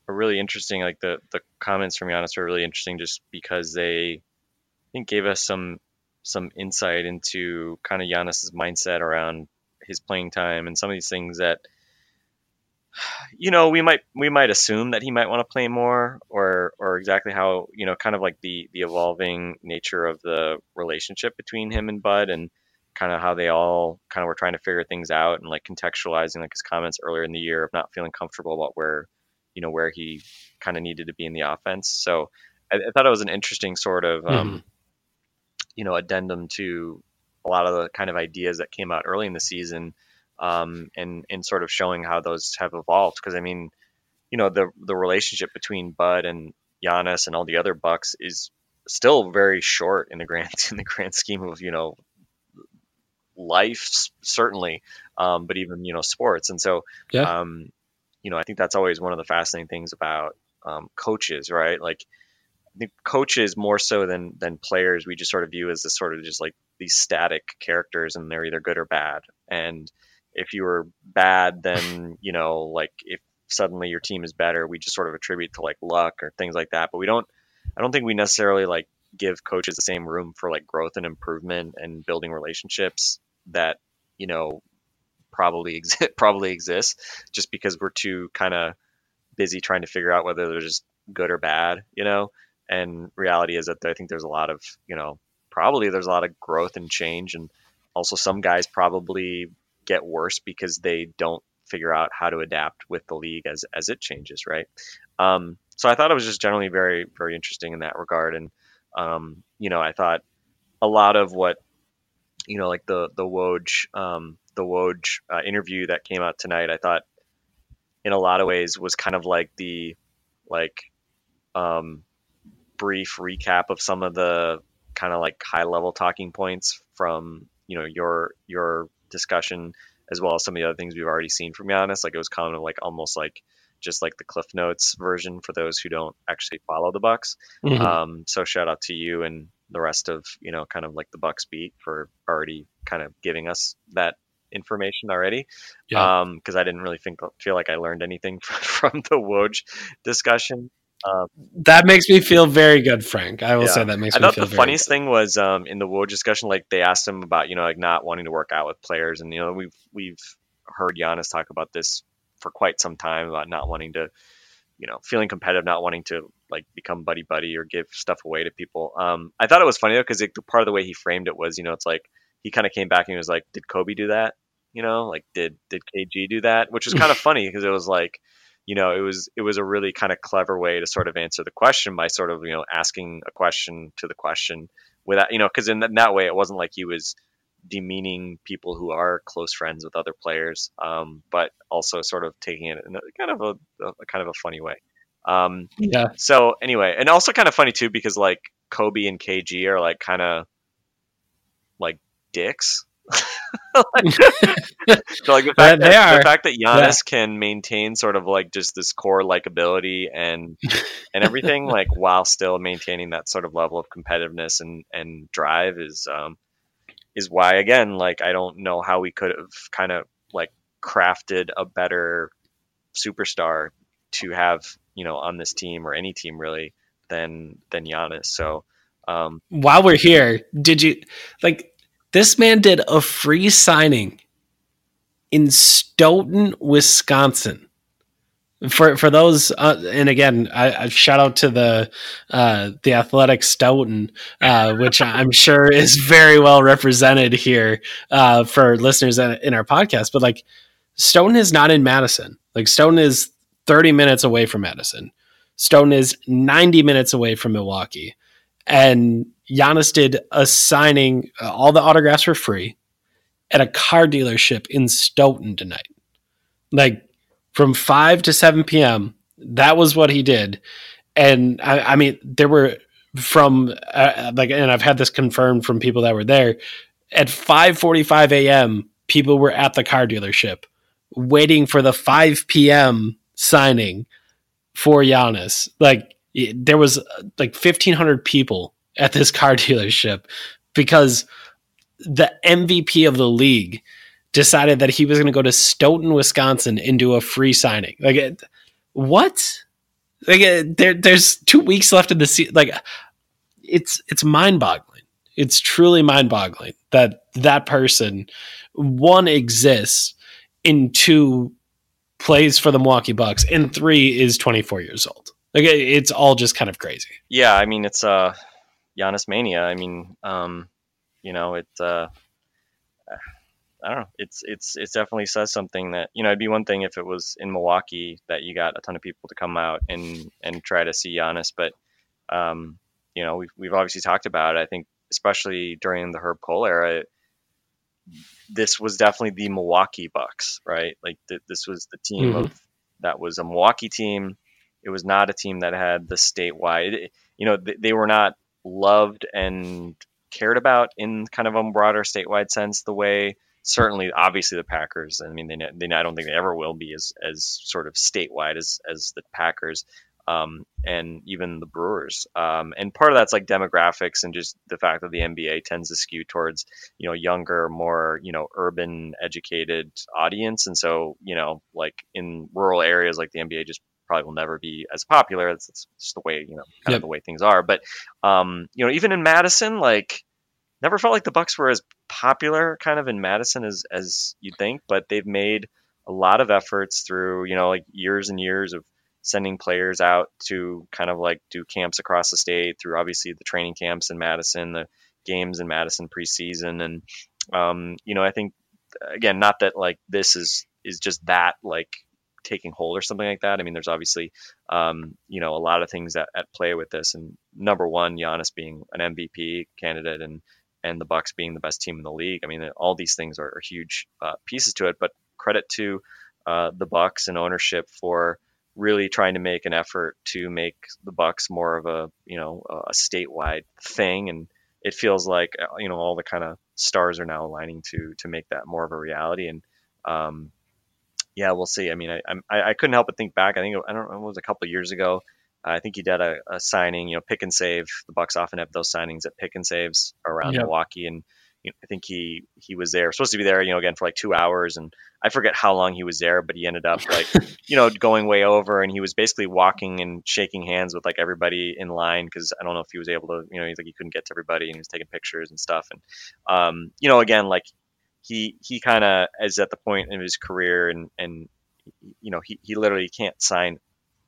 a really interesting. Like the the comments from Giannis were really interesting, just because they I think gave us some some insight into kind of Giannis's mindset around his playing time and some of these things that you know, we might we might assume that he might want to play more, or or exactly how you know, kind of like the the evolving nature of the relationship between him and Bud, and kind of how they all kind of were trying to figure things out, and like contextualizing like his comments earlier in the year of not feeling comfortable about where you know where he kind of needed to be in the offense. So I, I thought it was an interesting sort of um, you know addendum to a lot of the kind of ideas that came out early in the season um, and and sort of showing how those have evolved. Because I mean, you know, the the relationship between Bud and Giannis and all the other Bucks is still very short in the grand in the grand scheme of you know life certainly, um, but even you know sports. And so, Yeah. um, you know, I think that's always one of the fascinating things about um, coaches, right? Like. Think coaches more so than than players we just sort of view as this sort of just like these static characters and they're either good or bad and if you were bad, then you know, like if suddenly your team is better, we just sort of attribute to like luck or things like that. But we don't. I don't think we necessarily like give coaches the same room for like growth and improvement and building relationships that you know probably exist probably exists just because we're too kind of busy trying to figure out whether they're just good or bad, you know. And reality is that I think there's a lot of you know probably there's a lot of growth and change and also some guys probably get worse because they don't figure out how to adapt with the league as as it changes, right? Um, so I thought it was just generally very very interesting in that regard, and um, you know I thought a lot of what you know like the the Woj um, the Woj uh, interview that came out tonight, I thought in a lot of ways was kind of like the like um, brief recap of some of the kind of like high level talking points from you know your your discussion as well as some of the other things we've already seen from Giannis. Like it was kind of like almost like just like the Cliff Notes version for those who don't actually follow the Bucks. Mhm. Um, so shout out to you and the rest of you know kind of like the Bucks beat for already kind of giving us that information already. Yeah. Um, because I didn't really think feel like I learned anything from the Woj discussion. Um, that makes me feel very good, Frank. I will Yeah. say that makes me feel. I thought the funniest good. thing was um, in the Woj discussion, like they asked him about you know like not wanting to work out with players, and you know we've we've heard Giannis talk about this for quite some time about not wanting to, you know, feeling competitive, not wanting to like become buddy buddy or give stuff away to people. Um, I thought it was funny though because part of the way he framed it was you know it's like he kind of came back and he was like, did Kobe do that? You know, like did did KG do that? Which was kind of funny because it was like you know it was it was a really kind of clever way to sort of answer the question by sort of you know asking a question to the question without you know because in, that- in that way it wasn't like he was demeaning people who are close friends with other players um, but also sort of taking it in a kind of a, a kind of a funny way um, Yeah. so anyway and also kind of funny too because like kobe and kg are like kind of like dicks Like- so like the fact, they that, are. the fact that Giannis can maintain sort of like just this core likability and and everything like while still maintaining that sort of level of competitiveness and and drive is um is why again like I don't know how we could have kind of like crafted a better superstar to have you know on this team or any team really than than Giannis so um While we're here, did you like this man did a free signing in Stoughton, Wisconsin. For for those, uh, and again, I, I shout out to the uh, the athletic Stoughton, uh, which I'm sure is very well represented here uh, for listeners in, in our podcast. But like, Stoughton is not in Madison. Like Stoughton is 30 minutes away from Madison. Stoughton is 90 minutes away from Milwaukee, and Giannis did a signing. Uh, all the autographs were free at a car dealership in Stoughton tonight. Like from 5 to 7 p.m. That was what he did. And I, I mean, there were from uh, like, and I've had this confirmed from people that were there at 5:45 a.m. People were at the car dealership waiting for the 5 p.m. signing for Giannis. Like it- there was uh, like 1,500 people at this car dealership because the MVP of the league decided that he was going to go to Stoughton, Wisconsin, and do a free signing. Like, what? Like, uh, there, there's two weeks left in the season. Like, it's it's mind boggling. It's truly mind boggling that that person one exists, and two plays for the Milwaukee Bucks, and three is 24 years old. Like it's all just kind of crazy. Yeah, I mean it's uh Giannis mania. I mean, um, you know, it uh I don't know. It's it's it's definitely says something that you know. It'd be one thing if it was in Milwaukee that you got a ton of people to come out and and try to see Giannis, but um, you know, we've we've obviously talked about it. I think especially during the Herb Kohl era, this was definitely the Milwaukee Bucks, right? Like th- this was the team Mhm. of that was a Milwaukee team. It was not a team that had the statewide. You know, th- they were not loved and cared about in kind of a broader statewide sense the way certainly obviously the Packers I mean they, they I don't think they ever will be as as sort of statewide as as the Packers um, and even the Brewers um, and part of that's like demographics and just the fact that the NBA tends to skew towards you know younger more you know urban educated audience and so you know like in rural areas like the NBA just probably will never be as popular. It's, it's just the way you know kind Yep. of the way things are. But um, you know even in Madison like never felt like the Bucks were as popular kind of in Madison as as you'd think, but they've made a lot of efforts through you know like years and years of sending players out to kind of like do camps across the state through obviously the training camps in Madison, the games in Madison preseason, and um, you know I think again not that like this is is just that like taking hold or something like that. I mean, there's obviously um, you know a lot of things at, at play with this, and number one, Giannis being an MVP candidate and and the Bucks being the best team in the league. I mean, all these things are, are huge uh, pieces to it. But credit to uh, the Bucks and ownership for really trying to make an effort to make the Bucks more of a you know a statewide thing, and it feels like uh, you know all the kind of stars are now aligning to to make that more of a reality. And um, yeah, we'll see. I mean, I, I I couldn't help but think back. I think I don't know, it was a couple of years ago. I think he did a, a signing, you know, pick and save. The Bucks often have those signings at pick and saves around Yep. Milwaukee, and you know, I think he he was there, supposed to be there, you know, again for like two hours, and I forget how long he was there, but he ended up like, you know, going way over, and he was basically walking and shaking hands with like everybody in line because I don't know if he was able to, you know, he's like he couldn't get to everybody, and he was taking pictures and stuff, and um, you know, again, like he he kind of is at the point in his career, and and you know, he he literally can't sign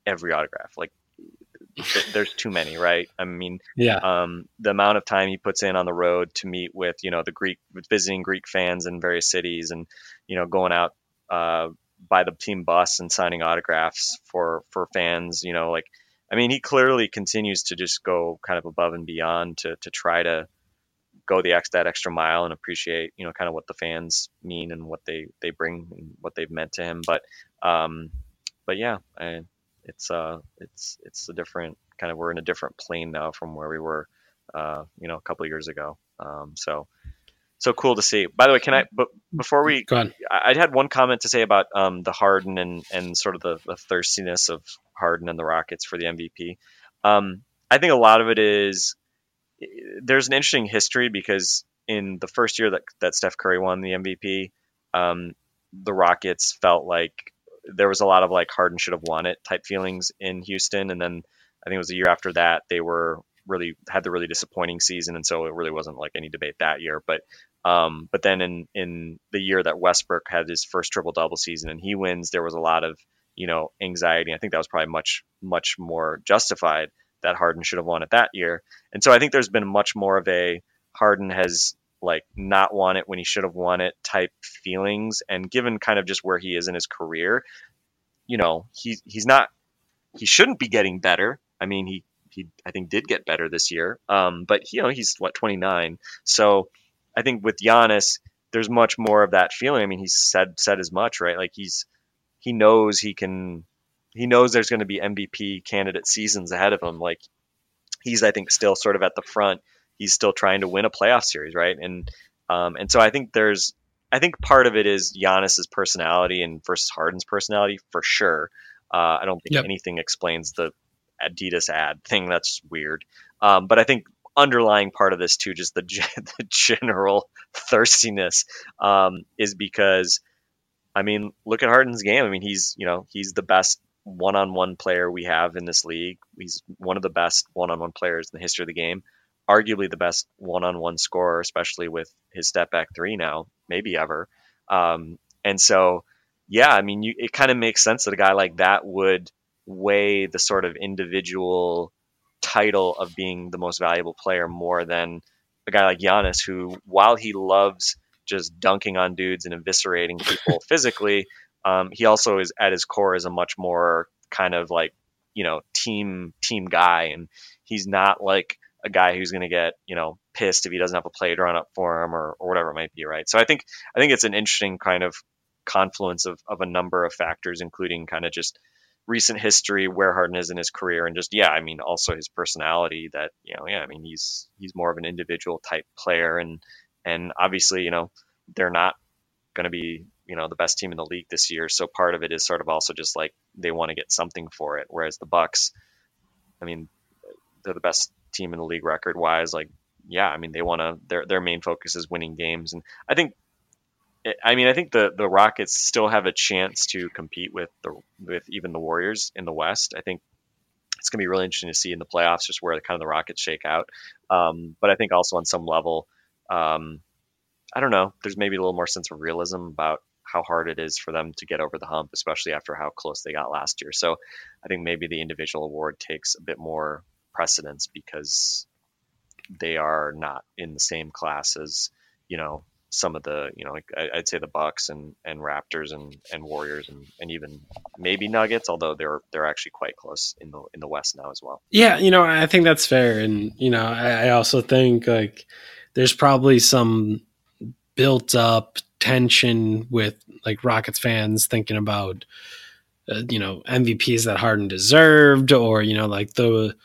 every autograph, like there's too many, right? I mean, Yeah. um, the amount of time he puts in on the road to meet with you know the Greek visiting Greek fans in various cities and you know going out uh, by the team bus and signing autographs for for fans you know like I mean he clearly continues to just go kind of above and beyond to to try to go the ex that extra mile and appreciate you know kind of what the fans mean and what they they bring and what they've meant to him but um but yeah I, it's uh it's it's a different kind of we're in a different plane now from where we were uh you know a couple of years ago um so so cool to see by the way can i but before we Go on. I I had one comment to say about um, the Harden and, and sort of the, the thirstiness of Harden and the Rockets for the MVP. Um, I think a lot of it is there's an interesting history because in the first year that, that Steph Curry won the MVP, um, the Rockets felt like there was a lot of like Harden should have won it type feelings in Houston, and then I think it was a year after that they were really had the really disappointing season, and so it really wasn't like any debate that year. But um, but then in in the year that Westbrook had his first triple double season and he wins, there was a lot of you know anxiety. I think that was probably much much more justified that Harden should have won it that year. And so I think there's been much more of a Harden has like not won it when he should have won it type feelings. And given kind of just where he is in his career, you know, he's he's not he shouldn't be getting better. I mean, he he I think did get better this year. Um, but you know, he's what 29. So I think with Giannis, there's much more of that feeling. I mean, he's said said as much, right? Like he's he knows he can he knows there's going to be MVP candidate seasons ahead of him. Like he's I think still sort of at the front. He's still trying to win a playoff series, right? And um, and so I think there's I think part of it is Giannis's personality and versus Harden's personality for sure. Uh, I don't think Yep. anything explains the Adidas ad thing. That's weird. Um, but I think underlying part of this too, just the, the general thirstiness, um, is because, I mean, look at Harden's game. I mean, he's you know he's the best one-on-one player we have in this league. He's one of the best one-on-one players in the history of the game. Arguably the best one-on-one scorer, especially with his step back three now, maybe ever. Um, and so yeah, I mean, you, it kind of makes sense that a guy like that would weigh the sort of individual title of being the most valuable player more than a guy like Giannis, who, while he loves just dunking on dudes and eviscerating people physically, um, he also is at his core is a much more kind of like you know team team guy, and he's not like a guy who's going to get you know pissed if he doesn't have a play drawn up for him or, or whatever it might be, right? So I think I think it's an interesting kind of confluence of, of a number of factors, including kind of just recent history, where Harden is in his career, and just yeah, I mean also his personality. That you know, yeah, I mean he's he's more of an individual type player, and and obviously you know they're not going to be you know the best team in the league this year, so part of it is sort of also just like they want to get something for it, whereas the Bucks, I mean, they're the best team in the league record wise. Like yeah, I mean they want to their their main focus is winning games, and I think I mean, I think the the Rockets still have a chance to compete with the with even the Warriors in the West. I think it's going to be really interesting to see in the playoffs just where the kind of the Rockets shake out. Um, but I think also on some level, um, I don't know. There's maybe a little more sense of realism about how hard it is for them to get over the hump, especially after how close they got last year. So I think maybe the individual award takes a bit more precedence because they are not in the same class as you know some of the you know like I'd say the Bucks and, and Raptors and, and Warriors and, and even maybe Nuggets, although they're they're actually quite close in the in the West now as well. Yeah, you know, I think that's fair, and you know, I, I also think like there's probably some built up tension with like Rockets fans thinking about uh, you know MVPs that Harden deserved, or you know, like the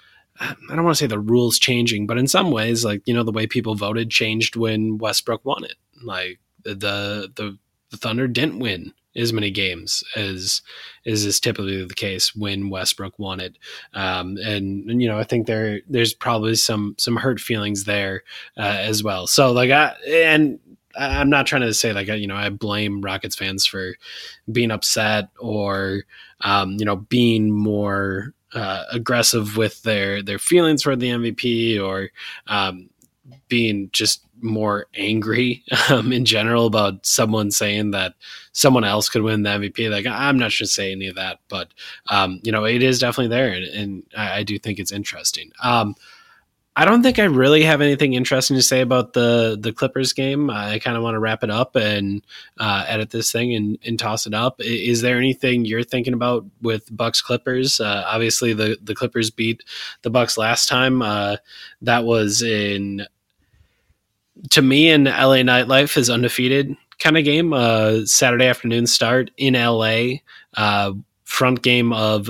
I don't want to say the rules changing, but in some ways, like you know, the way people voted changed when Westbrook won it. Like the the the Thunder didn't win as many games as as is typically the case when Westbrook won it. Um, and, and, you know, I think there there's probably some some hurt feelings there uh, as well. So like I and I'm not trying to say like you know I blame Rockets fans for being upset or um, you know being more uh, aggressive with their their feelings for the MVP or um, being just more angry um, in general about someone saying that someone else could win the MVP. Like I'm not sure to say any of that, but um, you know it is definitely there, and, and I, I, do think it's interesting. I don't think I really have anything interesting to say about the the Clippers game. I kind of want to wrap it up and uh, edit this thing and, and toss it up. Is there anything you're thinking about with Bucks Clippers? Uh, obviously, the the Clippers beat the Bucks last time. Uh, that was in to me in LA nightlife is undefeated kind of game. Uh, Saturday afternoon start in LA. Front game of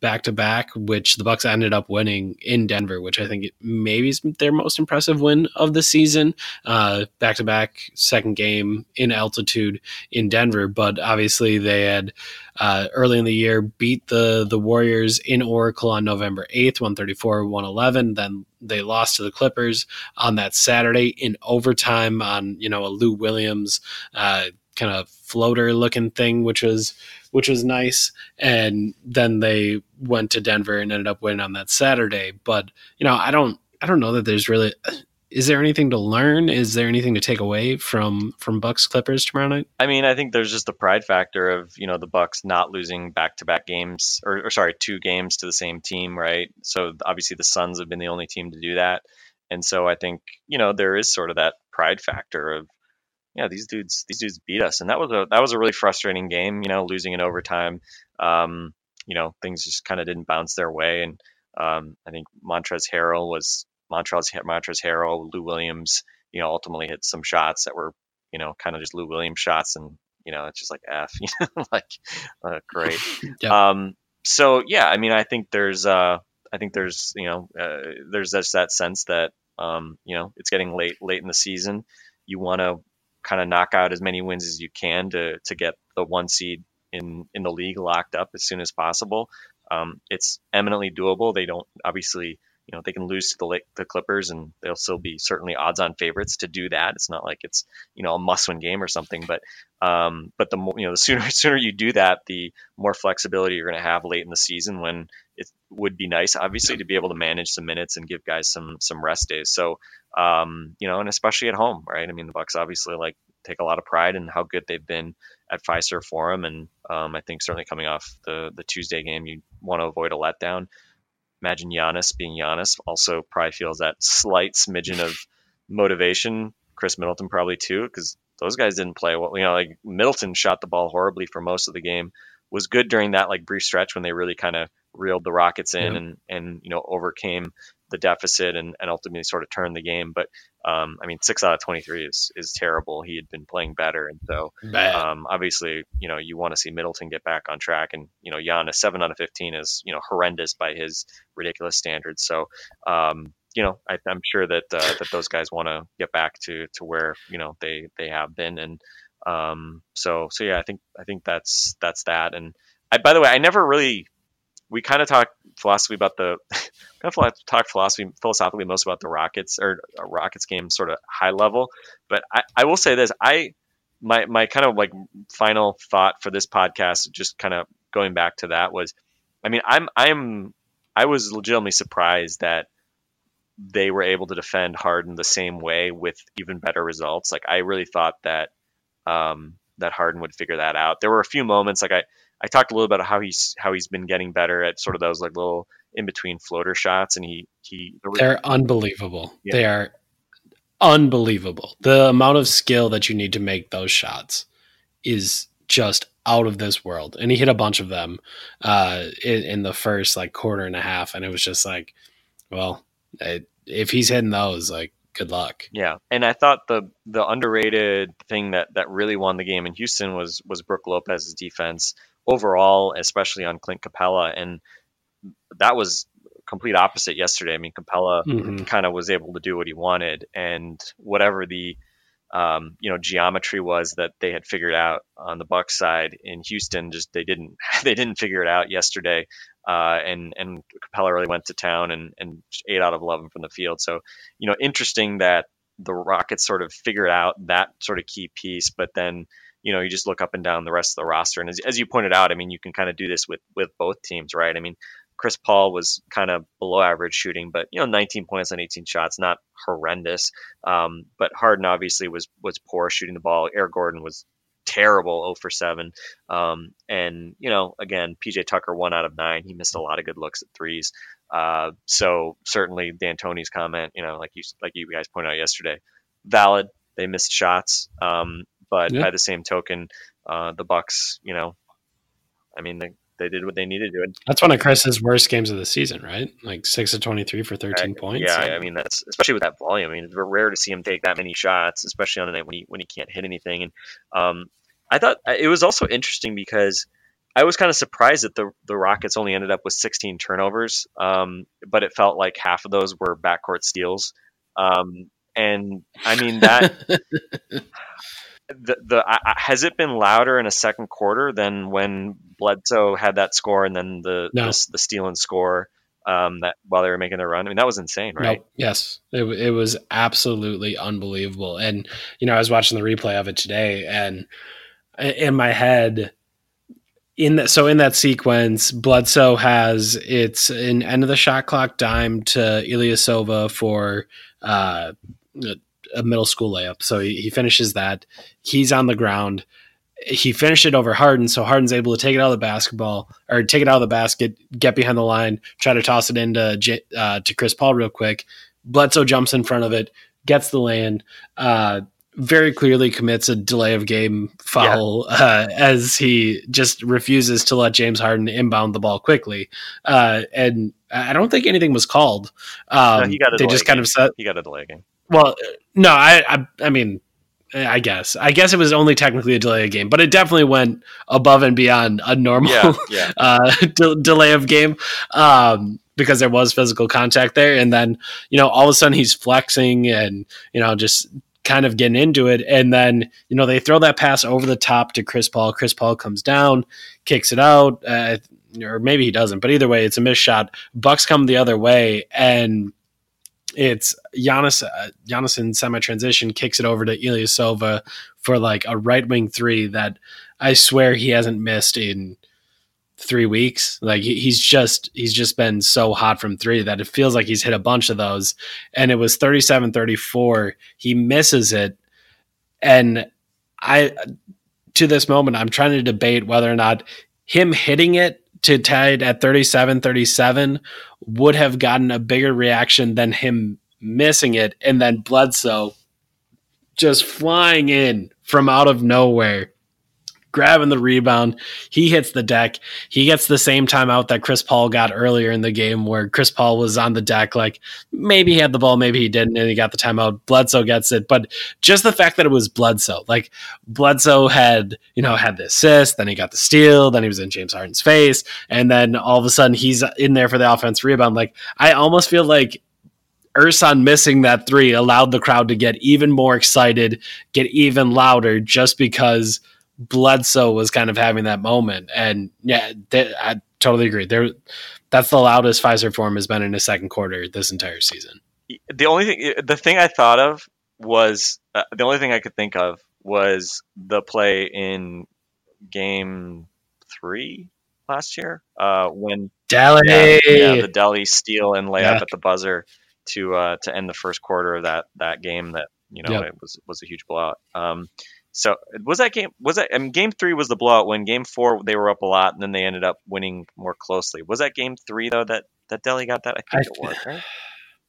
back to back, which the Bucks ended up winning in Denver, which I think maybe is their most impressive win of the season. Back to back, second game in altitude in Denver, but obviously they had uh, early in the year beat the the Warriors in Oracle on November eighth, one thirty four, one eleven. Then they lost to the Clippers on that Saturday in overtime on you know a Lou Williams uh, kind of floater looking thing, which was which was nice. And then they went to Denver and ended up winning on that Saturday. But you know, I don't I don't know that there's really uh, is there anything to learn? Is there anything to take away from from Bucks Clippers tomorrow night? I mean, I think there's just the pride factor of you know the Bucks not losing back to back games or, or sorry two games to the same team, right? So obviously the Suns have been the only team to do that, and so I think you know there is sort of that pride factor of yeah, these dudes, these dudes beat us, and that was a that was a really frustrating game. You know, losing in overtime. Um, you know, things just kind of didn't bounce their way, and um, I think Montrezl Harrell was Montrezl Montrezl Harrell, Lou Williams. You know, ultimately hit some shots that were you know kind of just Lou Williams shots, and you know it's just like f, you know, like uh, great. yep. Um, so yeah, I mean, I think there's uh, I think there's you know uh, there's just that sense that um, you know it's getting late late in the season. You want to kind of knock out as many wins as you can to to get the one seed in in the league locked up as soon as possible. Um, it's eminently doable. They don't obviously you know they can lose to the the Clippers and they'll still be certainly odds on favorites to do that. It's not like it's you know a must win game or something, but um, but the more you know the sooner sooner you do that, the more flexibility you're going to have late in the season when it would be nice obviously to be able to manage some minutes and give guys some some rest days. So um, you know, and especially at home, right? I mean, the Bucks obviously like take a lot of pride in how good they've been at Fiserv Forum, and um, I think certainly coming off the the Tuesday game, you want to avoid a letdown. Imagine Giannis being Giannis also probably feels that slight smidgen of motivation. Khris Middleton probably too, because those guys didn't play well. You know, like Middleton shot the ball horribly for most of the game. Was good during that like brief stretch when they really kind of reeled the Rockets in and and you know overcame the deficit and, and ultimately sort of turned the game. But um, I mean, six out of 23 is is terrible. He had been playing better, and so um, obviously, you know, you want to see Middleton get back on track, and you know, Giannis seven out of 15 is you know horrendous by his ridiculous standards. So, um, you know, I, I'm sure that uh, that those guys want to get back to to where you know they they have been, and um, so so yeah, I think I think that's that's that. And I, by the way, I never really we kind of talk philosophy about the kind of talk philosophy philosophically most about the Rockets or uh, Rockets game sort of high level. But I, I will say this, I my my kind of like final thought for this podcast, just kind of going back to that was, I mean, I'm I'm I was legitimately surprised that they were able to defend Harden the same way with even better results. Like I really thought that um, that Harden would figure that out. There were a few moments like I I talked a little bit about how he's how he's been getting better at sort of those like little in between floater shots, and he he They're unbelievable. Yeah. They are unbelievable. The amount of skill that you need to make those shots is just out of this world. And he hit a bunch of them uh, in, in the first like quarter and a half, and it was just like, well, it, if he's hitting those, like, good luck. Yeah, and I thought the the underrated thing that that really won the game in Houston was was Brook Lopez's defense overall, especially on Clint Capela, and that was complete opposite yesterday. I mean, Capela Mhm. kind of was able to do what he wanted, and whatever the um, you know geometry was that they had figured out on the Bucks side in Houston, just they didn't they didn't figure it out yesterday. Uh, and and Capela really went to town and and eight out of eleven from the field. So you know, interesting that the Rockets sort of figured out that sort of key piece, but then you know you just look up and down the rest of the roster, and as, as you pointed out, I mean, you can kind of do this with with both teams, right? I mean, Chris Paul was kind of below average shooting, but you know, 19 points on 18 shots, not horrendous. Um, but Harden obviously was was poor shooting the ball. Eric Gordon was terrible, 0 for 7. Um, and you know, again, PJ Tucker one out of nine. He missed a lot of good looks at threes. Uh, so certainly D'Antoni's comment, you know, like you like you guys pointed out yesterday, valid. They missed shots, um, but Yeah. by the same token, uh, the Bucks, you know, I mean, they, they did what they needed to. And That's one of Khris's worst games of the season, right? Like six of twenty-three for thirteen points. Yeah, I mean that's especially with that volume. I mean, it's rare to see him take that many shots, especially on a night when he when he can't hit anything. And um, I thought it was also interesting because I was kind of surprised that the the Rockets only ended up with 16 turnovers, um, but it felt like half of those were backcourt steals. Um, and I mean that the the I- has it been louder in a second quarter than when Bledsoe had that score and then the No. the, the steal and score um, that while they were making their run. I mean, that was insane, right? Nope. Yes, it, it was absolutely unbelievable. And you know, I was watching the replay of it today, and in my head, in that so in that sequence, Bledsoe has it's an end of the shot clock dime to Ilyasova for uh, a middle school layup. So he, he finishes that. He's on the ground. He finished it over Harden, so Harden's able to take it out of the basketball or take it out of the basket, get behind the line, try to toss it into J, uh, to Chris Paul real quick. Bledsoe jumps in front of it, gets the land, uh, very clearly commits a delay of game foul uh, as he just refuses to let James Harden inbound the ball quickly. Uh, and I don't think anything was called. Um, No, he got a they just kind game. of said, He got a delay game. Well, no, I, I, I mean, I guess, I guess it was only technically a delay of game, but it definitely went above and beyond a normal Yeah, yeah. uh, de- delay of game um, because there was physical contact there. And then, you know, all of a sudden he's flexing and, you know, just kind of getting into it. And then, you know, they throw that pass over the top to Chris Paul. Chris Paul comes down, kicks it out, uh, or maybe he doesn't, but either way, it's a missed shot. Bucks come the other way and it's Giannis, uh, Giannis in semi transition kicks it over to Ilyasova for like a right wing three that I swear he hasn't missed in three weeks. Like he- he's just he's just been so hot from three that it feels like he's hit a bunch of those. And it was 37-34. He misses it. And I to this moment, I'm trying to debate whether or not him hitting it to tie at 37 37 would have gotten a bigger reaction than him missing it and then Bledsoe just flying in from out of nowhere grabbing the rebound. He hits the deck. He gets the same timeout that Chris Paul got earlier in the game, where Chris Paul was on the deck. Like maybe he had the ball, maybe he didn't, and he got the timeout. Bledsoe gets it, but just the fact that it was Bledsoe, like Bledsoe had, you know, had the assist, then he got the steal, then he was in James Harden's face, and then all of a sudden he's in there for the offense rebound. Like I almost feel like Ersan missing that three allowed the crowd to get even more excited, get even louder, just because Bledsoe was kind of having that moment. And yeah, th- I totally agree. There, that's the loudest Fiserv Forum has been in his second quarter this entire season. the only thing the thing I thought of was uh, the only thing I could think of was the play in game three last year uh, when Delly, yeah, yeah, the Delly steal and layup Yeah. at the buzzer to uh, to end the first quarter of that that game that you know Yep. it was was a huge blowout. Um, so was that game was that I mean game three was the blowout when game four they were up a lot and then they ended up winning more closely. Was that game three though that that Delly got that? I think I- it was right.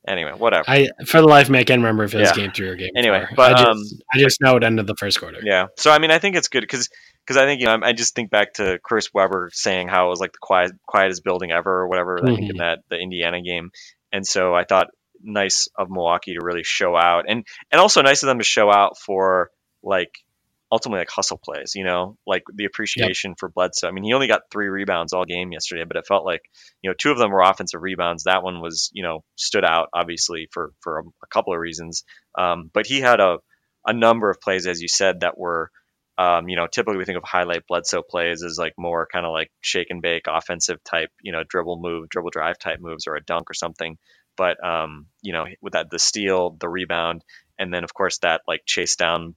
Anyway, whatever. I for the life of me, I can't remember if it was Yeah. game three or game Anyway, four. but, I just, um, I just know it ended the first quarter. Yeah. So I mean, I think it's good because because I think you know I just think back to Chris Webber saying how it was like the quiet quietest building ever or whatever. I think in Mhm. that the Indiana game, and so I thought nice of Milwaukee to really show out and and also nice of them to show out for like ultimately like hustle plays. You know, like the appreciation for Bledsoe. I mean, he only got three rebounds all game yesterday, but it felt like you know two of them were offensive rebounds. That one was you know stood out obviously for for a, a couple of reasons. Um, but he had a a number of plays, as you said, that were, um, you know, typically we think of highlight Bledsoe plays as like more kind of like shake and bake offensive type, you know, dribble move, dribble drive type moves or a dunk or something. But, um, you know, with that, the steal, the rebound, and then of course that like chase down,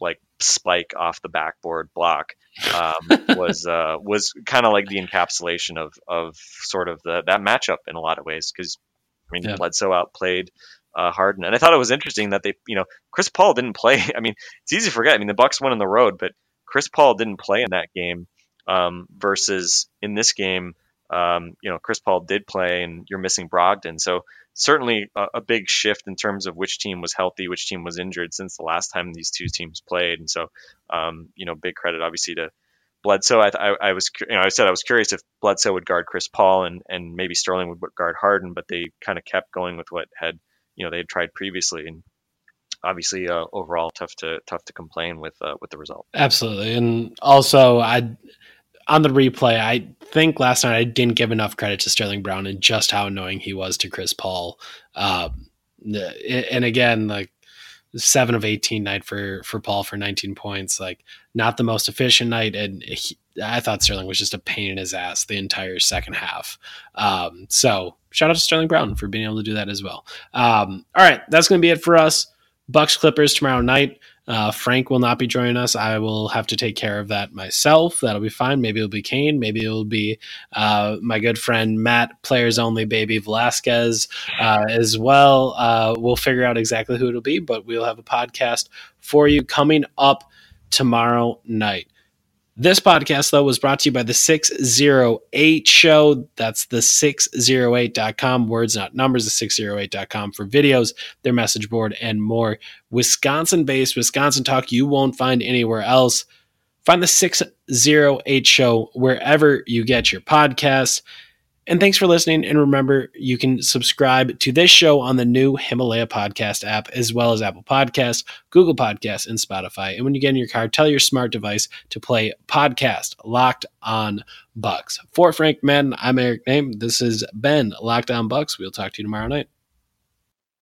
like spike off the backboard block um, was uh, was kind of like the encapsulation of of sort of the that matchup in a lot of ways because I mean Yeah. Bledsoe outplayed uh, Harden, and I thought it was interesting that they you know Chris Paul didn't play. I mean, it's easy to forget. I mean, the Bucks won on the road, but Chris Paul didn't play in that game. Um, versus in this game, um, you know, Chris Paul did play, and you're missing Brogdon. So certainly a, a big shift in terms of which team was healthy, which team was injured since the last time these two teams played. And so, um, you know, big credit obviously to Bledsoe. I, I, I was, you know, I said I was curious if Bledsoe would guard Chris Paul and and maybe Sterling would guard Harden, but they kind of kept going with what had you know they had tried previously, and obviously uh, overall tough to tough to complain with uh, with the result. Absolutely. And also I on the replay, I think last night I didn't give enough credit to Sterling Brown and just how annoying he was to Chris Paul. Um, and again, like seven of 18 night for, for Paul for 19 points, like not the most efficient night. And he, I thought Sterling was just a pain in his ass the entire second half. Um, so shout out to Sterling Brown for being able to do that as well. Um, all right. That's going to be it for us. Bucks Clippers tomorrow night. Uh, Frank will not be joining us. I will have to take care of that myself. That'll be fine. Maybe it'll be Kane. Maybe it'll be uh, my good friend Matt, players only baby Velazquez uh, as well. Uh, we'll figure out exactly who it'll be, but we'll have a podcast for you coming up tomorrow night. This podcast, though, was brought to you by the 608 Show. That's the 608.com, words, not numbers, the 608.com for videos, their message board, and more. Wisconsin based Wisconsin talk you won't find anywhere else. Find the 608 Show wherever you get your podcasts. And thanks for listening. And remember, you can subscribe to this show on the new Himalaya podcast app, as well as Apple Podcasts, Google Podcasts, and Spotify. And when you get in your car, tell your smart device to play podcast Locked on Bucks. For Frank Madden, I'm Eric Nehm. This has been Locked on Bucks. We'll talk to you tomorrow night.